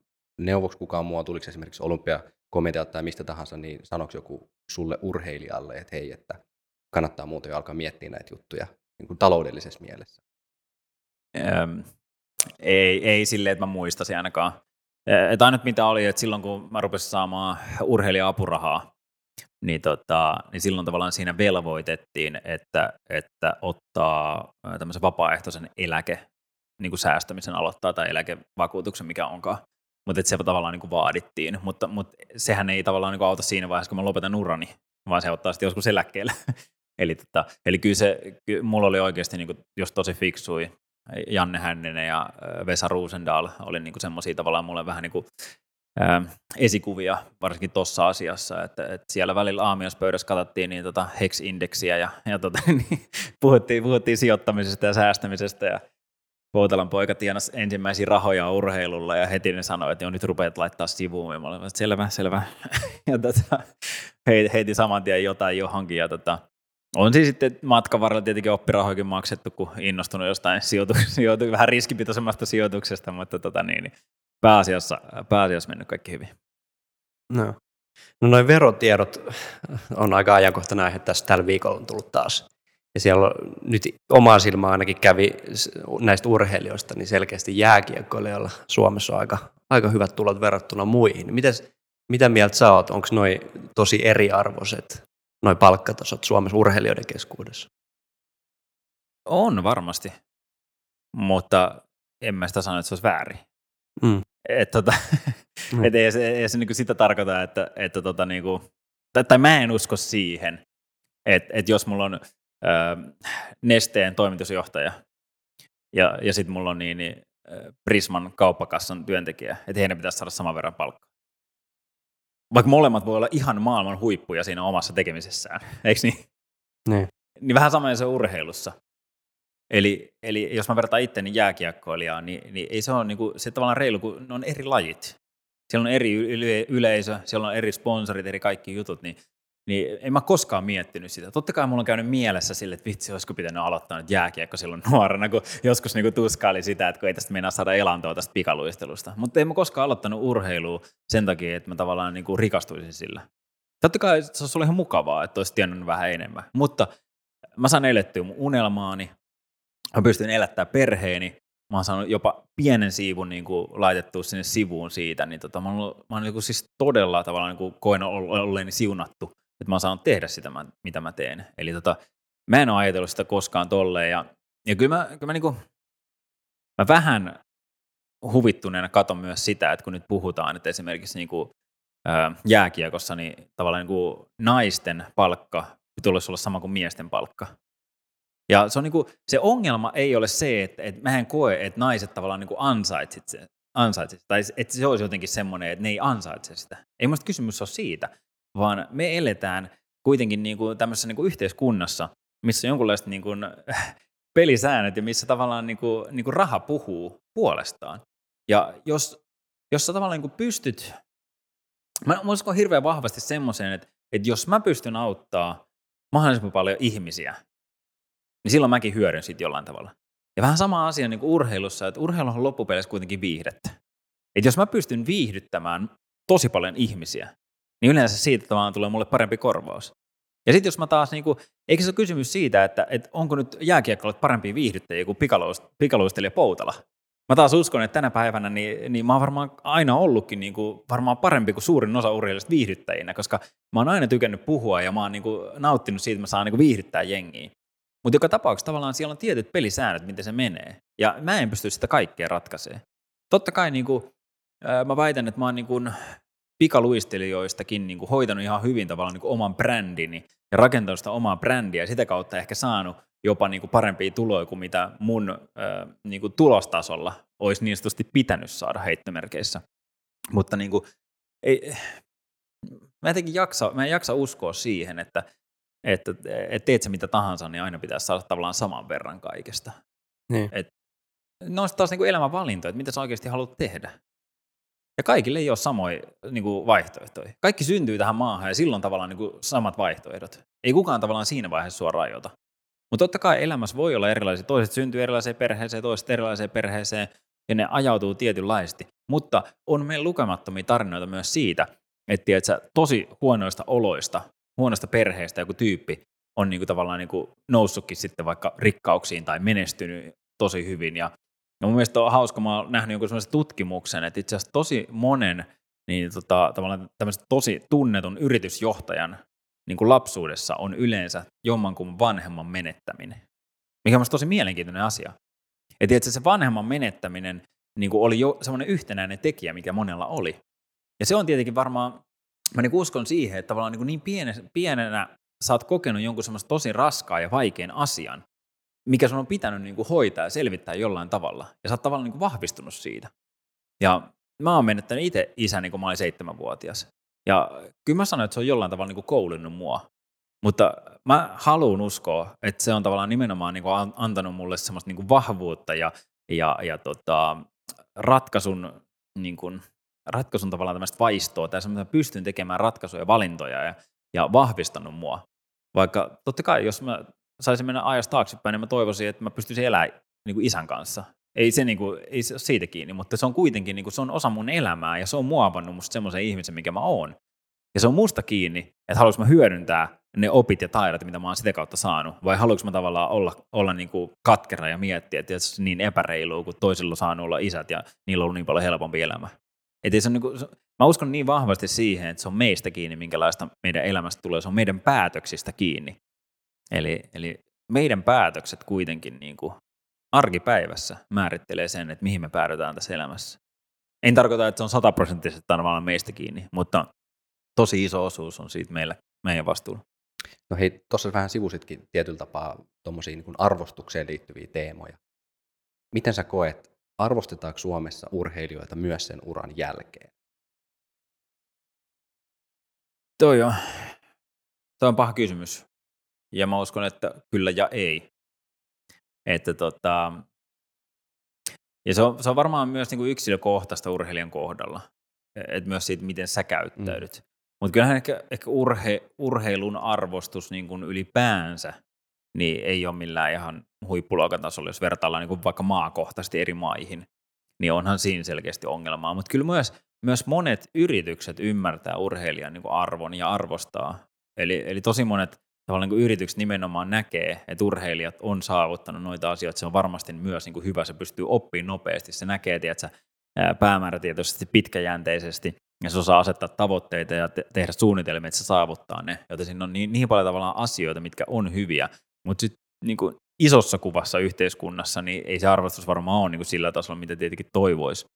Neuvoksi kukaan mua, tuliko esimerkiksi olympiakomitealta tai mistä tahansa, niin sanoksi joku sulle urheilijalle, että hei, että kannattaa muuten jo alkaa miettiä näitä juttuja niin kuin taloudellisessa mielessä? Ähm, ei, ei silleen, että mä muistasin ainakaan. Että ainut mitä oli, että silloin kun mä rupesin saamaan urheilija-apurahaa, niin, tota, niin silloin tavallaan siinä velvoitettiin, että, että ottaa tämmöisen vapaaehtoisen eläke niin kuin säästämisen aloittaa tai eläkevakuutuksen, mikä onkaan. Mutta se tavallaan niin kuin vaadittiin, mutta, mutta sehän ei tavallaan niin kuin auta siinä vaiheessa, kun mä lopetan urani, vaan se ottaa sitten joskus eläkkeelle. eli, tota, eli kyllä se, kyllä mulla oli oikeasti niin kuin, jos tosi fiksui, Janne Hänninen ja Vesa Ruusendaal oli niin semmoisia tavallaan mulle vähän niin kuin ää, esikuvia, varsinkin tuossa asiassa, että, että siellä välillä aamiaspöydässä katsottiin niin tota HEX-indeksiä ja, ja tota, niin, puhuttiin, puhuttiin sijoittamisesta ja säästämisestä ja Poutelan poika tienasi ensimmäisiä rahoja urheilulla ja heti ne sanoi, että jo nyt rupeat laittaa sivuun. Ja mä olin, että selvä, selvä. ja tota, heiti saman tien jotain johonkin. Ja tota, on siis sitten matkan varrella tietenkin oppirahoikin maksettu, kun innostunut jostain sijoituksesta, vähän riskipitoisemmasta sijoituksesta, mutta tota niin, niin pääasiassa, pääasiassa mennyt kaikki hyvin. No. No noin verotiedot on aika ajankohtainen aihe tässä tällä viikolla on tullut taas. Ja siellä nyt omaa silmää ainakin kävi näistä urheilijoista, niin selkeästi jääkiekkoilijoilla Suomessa on aika, aika hyvät tulot verrattuna muihin. Mites, mitä mieltä sä oot? Onko noin tosi eriarvoiset noin palkkatasot Suomessa urheilijoiden keskuudessa? On varmasti, mutta en mä sitä sano, että se olisi väärin. Mm. Et, tota, mm. et ei se, ei se niinku sitä tarkoita, että, että tota, niinku, tai, tai mä en usko siihen, että et jos mulla on Nesteen toimitusjohtaja ja, ja sitten mulla on niin, niin, Prisman kauppakassan työntekijä, että heidän pitäisi saada saman verran palkkaa. Vaikka molemmat voi olla ihan maailman huippuja siinä omassa tekemisessään, eikö niin? Niin. Niin vähän sama se urheilussa. Eli, eli jos mä vertaan itteni jääkiekkoilijaan, niin, niin ei se ole niin kuin, se tavallaan reilu, kun ne on eri lajit. Siellä on eri yleisö, siellä on eri sponsorit, eri kaikki jutut, niin, niin en mä koskaan miettinyt sitä. Totta kai mulla on käynyt mielessä sille, että vitsi, olisiko pitänyt aloittaa nyt jääkiekko silloin nuorena, kun joskus niin kuin tuskaili sitä, että kun ei tästä mennä saada elantoa tästä pikaluistelusta. Mutta en mä koskaan aloittanut urheilua sen takia, että mä tavallaan niin kuin rikastuisin sillä. Totta kai se olisi ollut ihan mukavaa, että olisi tiennyt vähän enemmän. Mutta mä saan elettyä mun unelmaani, mä pystyn elättämään perheeni, mä oon saanut jopa pienen siivun niin kuin laitettua sinne sivuun siitä, niin tota, mä oon, mä oon niin kuin siis todella tavallaan niin kuin koen olleeni siunattu, että mä oon saanut tehdä sitä, mitä mä teen. Eli tota, mä en ole ajatellut sitä koskaan tolleen, ja, ja kyllä mä, kyllä mä, niin kuin, mä vähän huvittuneena katon myös sitä, että kun nyt puhutaan, että esimerkiksi niin kuin, jääkiekossa, niin tavallaan niin kuin naisten palkka tulisi olla sama kuin miesten palkka. Ja se, on niin se ongelma ei ole se, että, että mä en koe, että naiset tavallaan niin ansaitsit se, ansaitsit, tai että se olisi jotenkin semmoinen, että ne ei ansaitse sitä. Ei musta kysymys ole siitä, vaan me eletään kuitenkin niin kuin tämmöisessä niin kuin yhteiskunnassa, missä on jonkunlaiset niin kuin, pelisäännöt ja missä tavallaan niin kuin, niin kuin raha puhuu puolestaan. Ja jos, jos sä tavallaan niin kuin pystyt, mä uskon hirveän vahvasti semmoiseen, että, että jos mä pystyn auttaa mahdollisimman paljon ihmisiä, niin silloin mäkin hyödyn siitä jollain tavalla. Ja vähän sama asia niin kuin urheilussa, että urheilu on loppupeleissä kuitenkin viihdettä. Että jos mä pystyn viihdyttämään tosi paljon ihmisiä, niin yleensä siitä vaan tulee mulle parempi korvaus. Ja sitten jos mä taas, niin kuin, eikö se ole kysymys siitä, että, että onko nyt jääkiekkoilijat parempia viihdyttäjiä kuin pikaluistelija Poutala? Mä taas uskon, että tänä päivänä niin, niin mä oon varmaan aina ollutkin niin kuin, varmaan parempi kuin suurin osa urheilijoista viihdyttäjinä, koska mä oon aina tykännyt puhua ja mä oon niin kuin, nauttinut siitä, että mä saan niin kuin, viihdyttää jengiä. Mutta joka tapauksessa tavallaan siellä on tietyt pelisäännöt, miten se menee. Ja mä en pysty sitä kaikkea ratkaisemaan. totta kai niin kuin, mä väitän, että mä oon niin kuin pikaluistelijoistakin niin kuin hoitanut ihan hyvin tavallaan niin kuin oman brändini ja rakentanut sitä omaa brändiä ja sitä kautta ehkä saanut jopa niin kuin parempia tuloja kuin mitä mun äh, niin kuin tulostasolla olisi niin sanotusti pitänyt saada heittomerkeissä. Mutta niin kuin, ei, mä, jotenkin jaksa, mä en jaksa uskoa siihen, että, että, että teet se mitä tahansa, niin aina pitäisi saada tavallaan saman verran kaikesta. Niin. Et, ne on taas niin kuin elämän valintoja, että mitä sä oikeasti haluat tehdä. Ja kaikille ei ole samoja niin kuin vaihtoehtoja. Kaikki syntyy tähän maahan ja silloin tavallaan niin kuin samat vaihtoehdot. Ei kukaan tavallaan siinä vaiheessa sua rajoita. Mutta totta kai elämässä voi olla erilaisia. Toiset syntyy erilaiseen perheeseen, toiset erilaiseen perheeseen ja ne ajautuu tietynlaisesti. Mutta on meillä lukemattomia tarinoita myös siitä, että tiedätkö, tosi huonoista oloista, huonosta perheestä joku tyyppi on niin kuin tavallaan niin kuin noussutkin sitten vaikka rikkauksiin tai menestynyt tosi hyvin. Ja, ja mun mielestä on hauska, mä oon nähnyt jonkun sellaisen tutkimuksen, että itse asiassa tosi monen niin tota, tavallaan tosi tunnetun yritysjohtajan niin kuin lapsuudessa on yleensä jommankumman vanhemman menettäminen, mikä on tosi mielenkiintoinen asia. Et että se vanhemman menettäminen niin kuin oli jo semmoinen yhtenäinen tekijä, mikä monella oli. Ja se on tietenkin varmaan, mä niin uskon siihen, että tavallaan niin, niin pienenä, pienenä sä oot kokenut jonkun semmoista tosi raskaan ja vaikean asian, mikä sun on pitänyt niin kuin hoitaa ja selvittää jollain tavalla. Ja sä oot tavallaan niin kuin vahvistunut siitä. Ja mä oon menettänyt itse isäni, kun mä olin seitsemänvuotias. Ja kyllä mä sanoin, että se on jollain tavalla niin kuin koulinnut mua. Mutta mä haluan uskoa, että se on tavallaan nimenomaan niin kuin antanut mulle semmoista niin kuin vahvuutta ja, ja, ja tota, ratkaisun, niin kuin, ratkaisun tavallaan tämmöistä vaistoa, tai semmoista pystyn tekemään ratkaisuja ja valintoja ja, ja vahvistanut mua. Vaikka totta kai, jos mä saisin mennä ajasta taaksepäin, niin mä toivoisin, että mä pystyisin elämään niin kuin isän kanssa. Ei se, niin kuin, ei se ole siitä kiinni, mutta se on kuitenkin niin kuin, se on osa mun elämää ja se on muovannut musta semmoisen ihmisen, mikä mä oon. Ja se on musta kiinni, että haluanko mä hyödyntää ne opit ja taidot, mitä mä oon sitä kautta saanut, vai haluanko mä tavallaan olla, olla niin kuin katkera ja miettiä, että se on niin epäreilua, kun toisilla on saanut olla isät ja niillä on ollut niin paljon helpompi elämä. Et se on niin kuin, mä uskon niin vahvasti siihen, että se on meistä kiinni, minkälaista meidän elämästä tulee, se on meidän päätöksistä kiinni. Eli, eli meidän päätökset kuitenkin niin kuin arkipäivässä määrittelee sen, että mihin me päädytään tässä elämässä. En tarkoita, että se on sataprosenttisesti tavallaan meistä kiinni, mutta tosi iso osuus on siitä meillä, meidän vastuulla. No hei, tuossa vähän sivusitkin tietyllä tapaa tuommoisia niin arvostukseen liittyviä teemoja. Miten sä koet, arvostetaanko Suomessa urheilijoita myös sen uran jälkeen? Toi on, toi on paha kysymys. Ja mä uskon, että kyllä ja ei. Että tota, ja se on, se on varmaan myös niin kuin yksilökohtaista urheilijan kohdalla. Että myös siitä, miten sä käyttäydyt. Mm. Mutta kyllähän ehkä, ehkä urhe, urheilun arvostus niin kuin ylipäänsä niin ei ole millään ihan huippuluokan tasolla, jos vertaillaan niin kuin vaikka maakohtaisesti eri maihin, niin onhan siinä selkeästi ongelmaa. Mutta kyllä myös, myös monet yritykset ymmärtää urheilijan niin kuin arvon ja arvostaa. Eli, eli tosi monet tavallaan niin yritykset nimenomaan näkee, että urheilijat on saavuttanut noita asioita, se on varmasti myös niin kuin hyvä, se pystyy oppimaan nopeasti, se näkee tiedätkö, päämäärätietoisesti, pitkäjänteisesti, ja se osaa asettaa tavoitteita ja te- tehdä suunnitelmia, että se saavuttaa ne, joten siinä on niin, niin paljon tavallaan asioita, mitkä on hyviä, mutta sitten niin kuin isossa kuvassa yhteiskunnassa, niin ei se arvostus varmaan ole niin kuin sillä tasolla, mitä tietenkin toivoisi,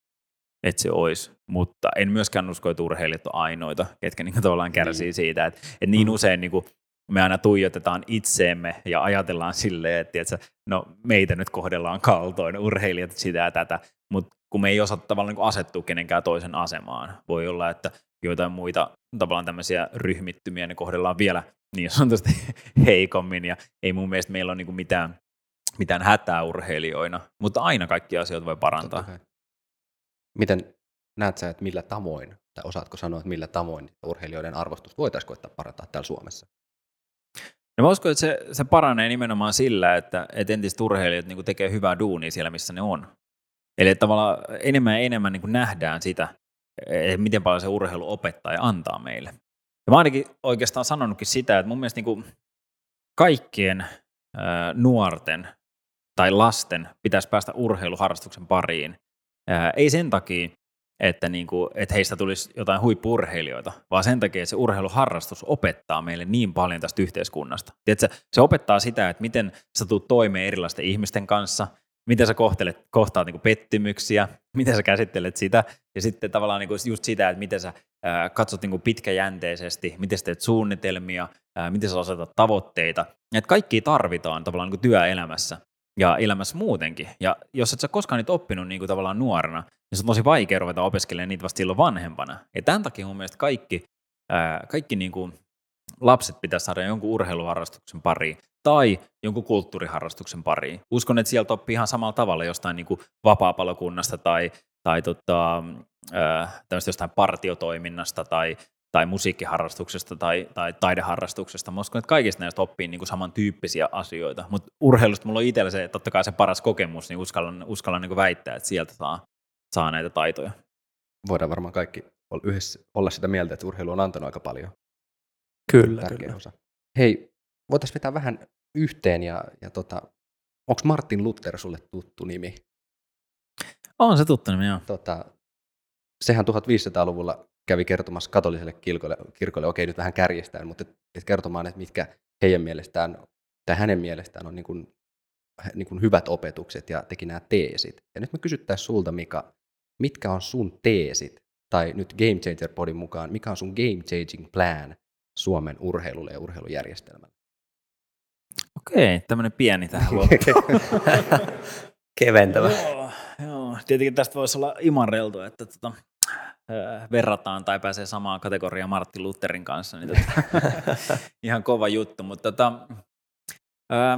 että se olisi, mutta en myöskään usko, että urheilijat on ainoita, ketkä niin kuin tavallaan kärsii niin. siitä, että, että niin mm. usein niin kuin me aina tuijotetaan itseemme ja ajatellaan silleen, että tiedätkö, no meitä nyt kohdellaan kaltoin, urheilijat sitä ja tätä, mutta kun me ei osata tavallaan niin asettua kenenkään toisen asemaan. Voi olla, että joitain muita tavallaan tämmöisiä ryhmittymiä ne kohdellaan vielä niin sanotusti heikommin ja ei mun mielestä meillä ole niin mitään, mitään hätää urheilijoina, mutta aina kaikki asiat voi parantaa. Miten näet sä, että millä tavoin, tai osaatko sanoa, että millä tavoin urheilijoiden arvostus voitaisiin koittaa parantaa täällä Suomessa? No mä uskon, että se, se paranee nimenomaan sillä, että, että entiset urheilijat niin tekee hyvää duunia siellä, missä ne on. Eli että tavallaan enemmän ja enemmän niin nähdään sitä, että miten paljon se urheilu opettaa ja antaa meille. Ja mä ainakin oikeastaan sanonutkin sitä, että mun mielestä niin kaikkien ää, nuorten tai lasten pitäisi päästä urheiluharrastuksen pariin. Ää, ei sen takia, että, niin kuin, että heistä tulisi jotain huippurheilijoita, vaan sen takia, että se urheiluharrastus opettaa meille niin paljon tästä yhteiskunnasta. Tiedätkö, se opettaa sitä, että miten sä tulet toimeen erilaisten ihmisten kanssa, miten sä kohtelet, kohtaat niin kuin pettymyksiä, miten sä käsittelet sitä, ja sitten tavallaan niin kuin just sitä, että miten sä ää, katsot niin kuin pitkäjänteisesti, miten sä teet suunnitelmia, ää, miten sä asetat tavoitteita. Että kaikki tarvitaan tavallaan niin kuin työelämässä ja elämässä muutenkin. Ja jos et sä koskaan niitä oppinut niin kuin tavallaan nuorena, niin se on tosi vaikea ruveta opiskelemaan niitä vasta silloin vanhempana. Ja tämän takia mun mielestä kaikki, ää, kaikki niin kuin lapset pitäisi saada jonkun urheiluharrastuksen pariin tai jonkun kulttuuriharrastuksen pariin. Uskon, että sieltä oppii ihan samalla tavalla jostain niin kuin vapaa-palokunnasta tai, tai tota, äh, jostain partiotoiminnasta tai, tai musiikkiharrastuksesta tai, tai taideharrastuksesta. Mä uskon, että kaikista näistä oppii niin kuin samantyyppisiä asioita, mutta urheilusta mulla on itsellä se, totta kai se paras kokemus, niin uskallan, uskallan niin kuin väittää, että sieltä saa, saa näitä taitoja. Voidaan varmaan kaikki yhdessä olla sitä mieltä, että urheilu on antanut aika paljon. Kyllä, Tärkeä kyllä. osa. Hei, voitaisiin vetää vähän yhteen ja, ja tota, onko Martin Luther sulle tuttu nimi? On se tuttu nimi, joo. Tota, sehän 1500-luvulla kävi kertomassa katoliselle kirkolle, kirkolle okei nyt vähän kärjestään, mutta et, et kertomaan, että mitkä heidän mielestään, tai hänen mielestään on niin kuin, niin kuin hyvät opetukset ja teki nämä teesit. Ja nyt me kysyttäisiin sulta, Mika, mitkä on sun teesit, tai nyt Game Changer Podin mukaan, mikä on sun Game Changing Plan Suomen urheilulle ja urheilujärjestelmälle? Okei, tämmöinen pieni tähän loppuun. Keventävä. joo, joo, tietenkin tästä voisi olla imareltu, että tota, verrataan tai pääsee samaan kategoriaan Martti Lutherin kanssa, niin tota, ihan kova juttu, mutta tota, ää,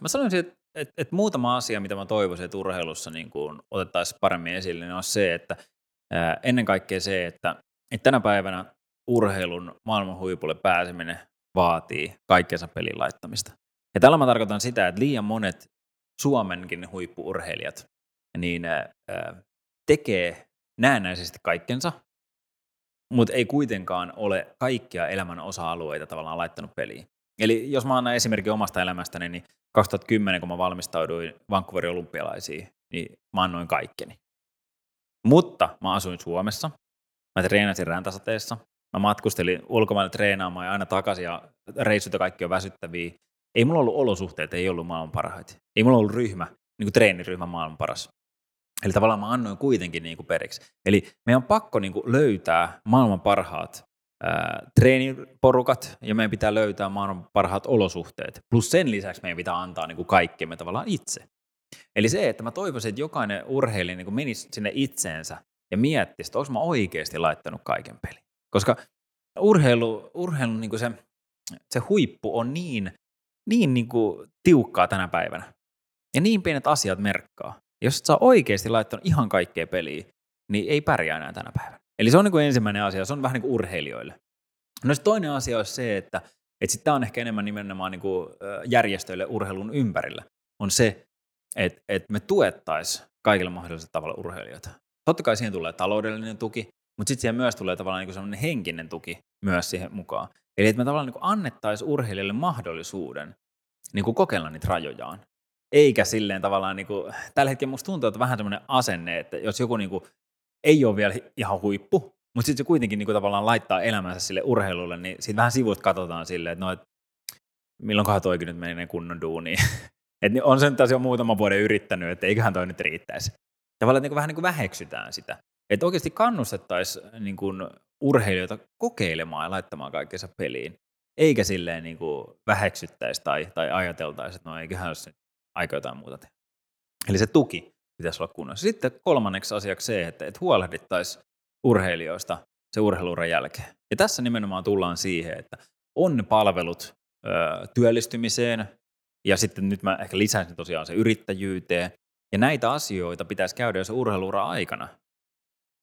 mä sanoisin, että et, et muutama asia, mitä mä toivoisin, että urheilussa niin kun otettaisiin paremmin esille, niin on se, että ää, ennen kaikkea se, että, että tänä päivänä urheilun maailman huipulle pääseminen vaatii kaikkensa pelin laittamista. Ja tällä mä tarkoitan sitä, että liian monet Suomenkin huippuurheilijat niin ää, tekee näennäisesti kaikkensa, mutta ei kuitenkaan ole kaikkia elämän osa-alueita tavallaan laittanut peliin. Eli jos mä annan esimerkin omasta elämästäni, niin 2010, kun mä valmistauduin Vancouverin olympialaisiin, niin mä annoin kaikkeni. Mutta mä asuin Suomessa, mä treenasin räntäsateessa, mä matkustelin ulkomaille treenaamaan ja aina takaisin ja reissut ja kaikki on väsyttäviä. Ei mulla ollut olosuhteet, ei ollut maailman parhaita. Ei mulla ollut ryhmä, niin kuin treeniryhmä maailman paras. Eli tavallaan mä annoin kuitenkin niin kuin periksi. Eli meidän on pakko niin kuin löytää maailman parhaat treeniporukat ja meidän pitää löytää maailman parhaat olosuhteet. Plus sen lisäksi meidän pitää antaa niin kuin kaikkemme tavallaan itse. Eli se, että mä toivoisin, että jokainen urheilija niin kuin menisi sinne itseensä ja miettisi, että onko mä oikeasti laittanut kaiken peliin. Koska urheilu, urheilu niin kuin se, se huippu on niin, niin, niin kuin tiukkaa tänä päivänä. Ja niin pienet asiat merkkaa. Jos et saa oikeasti laittanut ihan kaikkea peliä, niin ei pärjää enää tänä päivänä. Eli se on niin kuin ensimmäinen asia, se on vähän niin kuin urheilijoille. No se toinen asia on se, että, että sitten tämä on ehkä enemmän nimenomaan niin kuin järjestöille urheilun ympärillä, on se, että, että me tuettaisiin kaikilla mahdollisilla tavalla urheilijoita. Totta kai siihen tulee taloudellinen tuki, mutta sitten siihen myös tulee tavallaan niin sellainen henkinen tuki myös siihen mukaan. Eli että me tavallaan niin annettaisiin urheilijalle mahdollisuuden niin kuin kokeilla niitä rajojaan. Eikä silleen tavallaan, niin kuin, tällä hetkellä musta tuntuu, että vähän semmoinen asenne, että jos joku niin kuin, ei ole vielä ihan huippu, mutta sitten se kuitenkin niin kuin, tavallaan laittaa elämänsä sille urheilulle, niin siitä vähän sivusta katsotaan silleen, että no, et, milloinkohan toikin nyt menee kunnon duuniin. Et on sen taas jo muutama vuoden yrittänyt, että eiköhän toi nyt riittäisi. Tavallaan niin kuin, vähän niin kuin väheksytään sitä. Että oikeasti kannustettaisiin niin kuin urheilijoita kokeilemaan ja laittamaan kaikkensa peliin, eikä silleen niin kuin väheksyttäisi tai, tai ajateltaisi, että no eiköhän jos aika jotain muuta tehdä. Eli se tuki pitäisi olla kunnossa. Sitten kolmanneksi asiaksi se, että, että huolehdittaisiin urheilijoista se urheiluuran jälkeen. Ja tässä nimenomaan tullaan siihen, että on ne palvelut ö, työllistymiseen, ja sitten nyt mä ehkä lisäisin tosiaan se yrittäjyyteen, ja näitä asioita pitäisi käydä jo se urheiluura aikana.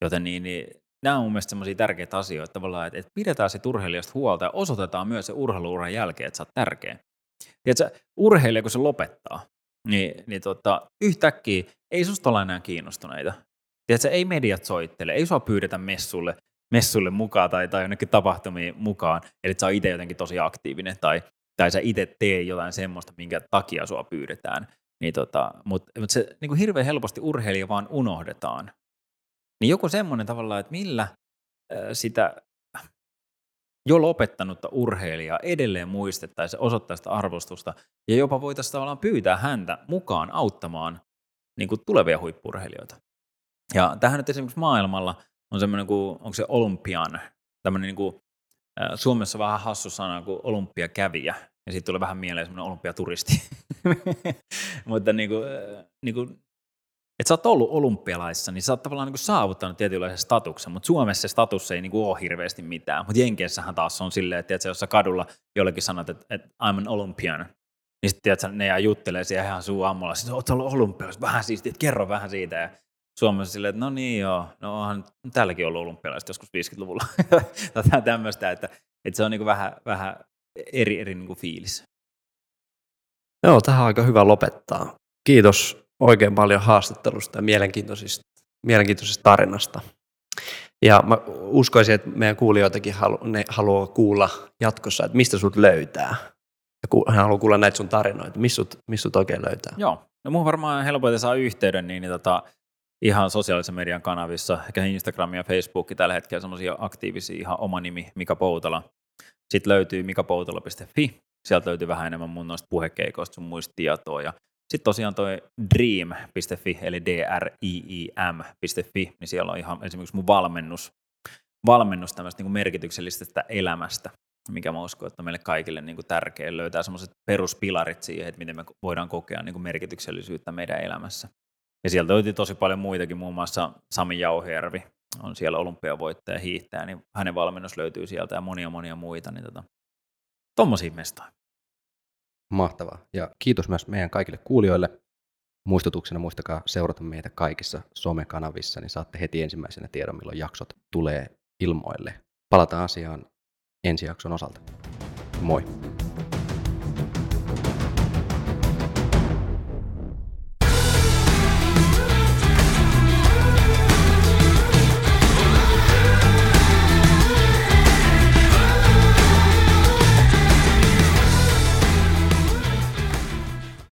Joten niin, niin nämä on mun mielestä sellaisia tärkeitä asioita tavallaan, että, että pidetään se urheilijasta huolta ja osoitetaan myös se urheiluuran jälkeen, että sä oot tärkeä. Tiedätkö, urheilija kun se lopettaa, niin, niin tota, yhtäkkiä ei susta olla enää kiinnostuneita. Tiedätkö, ei mediat soittele, ei sua pyydetä messulle, messulle mukaan tai, tai jonnekin tapahtumiin mukaan, eli sä oot itse jotenkin tosi aktiivinen tai, tai sä itse tee jotain semmoista, minkä takia sua pyydetään. Niin tota, Mutta mut se niin kuin hirveän helposti urheilija vaan unohdetaan. Niin joku semmoinen tavallaan, että millä sitä jo lopettanutta urheilijaa edelleen muistettaisiin, osoittaisi arvostusta ja jopa voitaisiin tavallaan pyytää häntä mukaan auttamaan niin kuin tulevia huippurheilijoita. Ja tähän nyt esimerkiksi maailmalla on semmoinen kuin, onko se olympian, tämmöinen niin kuin, Suomessa vähän hassu sana kuin olympiakävijä, ja sitten tulee vähän mieleen semmoinen olympiaturisti. Mutta niin kuin, niin kuin, että sä oot ollut olympialaissa, niin sä oot tavallaan niin saavuttanut tietynlaisen statuksen, mutta Suomessa se status ei niin kuin ole hirveästi mitään. Mutta Jenkeissähän taas on silleen, että jos sä kadulla jollekin sanot, että, että I'm an Olympian, niin sitten tiedät, ne jää juttelee siihen ihan suu ammolla, sitten oot ollut olympialaisessa, vähän siistiä, että kerro vähän siitä. Ja Suomessa silleen, että no niin joo, no onhan täälläkin ollut olympialaiset joskus 50-luvulla. Tätä tämmöistä, että, että se on niin kuin vähän, vähän eri, eri niin kuin fiilis. Joo, tähän on aika hyvä lopettaa. Kiitos oikein paljon haastattelusta ja mielenkiintoisista, mielenkiintoisesta tarinasta. Ja mä uskoisin, että meidän kuulijoitakin halu, ne haluaa kuulla jatkossa, että mistä sut löytää. Ja hän haluaa kuulla näitä sun tarinoita, missä sut, missä sut oikein löytää. Joo, no mun varmaan helpoiten saa yhteyden, niin, niin tota, ihan sosiaalisen median kanavissa, ehkä Instagram ja Facebook tällä hetkellä semmoisia aktiivisia, ihan oma nimi Mika Poutala. Sitten löytyy mikapoutala.fi, sieltä löytyy vähän enemmän mun noista puhekeikoista sun muista tietoa. Ja sitten tosiaan toi dream.fi, eli d r i i m.fi, niin siellä on ihan esimerkiksi mun valmennus, valmennus tämmöistä niin merkityksellisestä elämästä, mikä mä uskon, että meille kaikille niin kuin tärkeä löytää semmoiset peruspilarit siihen, että miten me voidaan kokea niin kuin merkityksellisyyttä meidän elämässä. Ja sieltä löytyy tosi paljon muitakin, muun muassa Sami Jauhjärvi on siellä olympiavoittaja hiihtäjä, niin hänen valmennus löytyy sieltä ja monia monia muita, niin tota, tommosia mestoja. Mahtavaa. Ja kiitos myös meidän kaikille kuulijoille. Muistutuksena muistakaa seurata meitä kaikissa somekanavissa, niin saatte heti ensimmäisenä tiedon, milloin jaksot tulee ilmoille. Palataan asiaan ensi jakson osalta. Moi!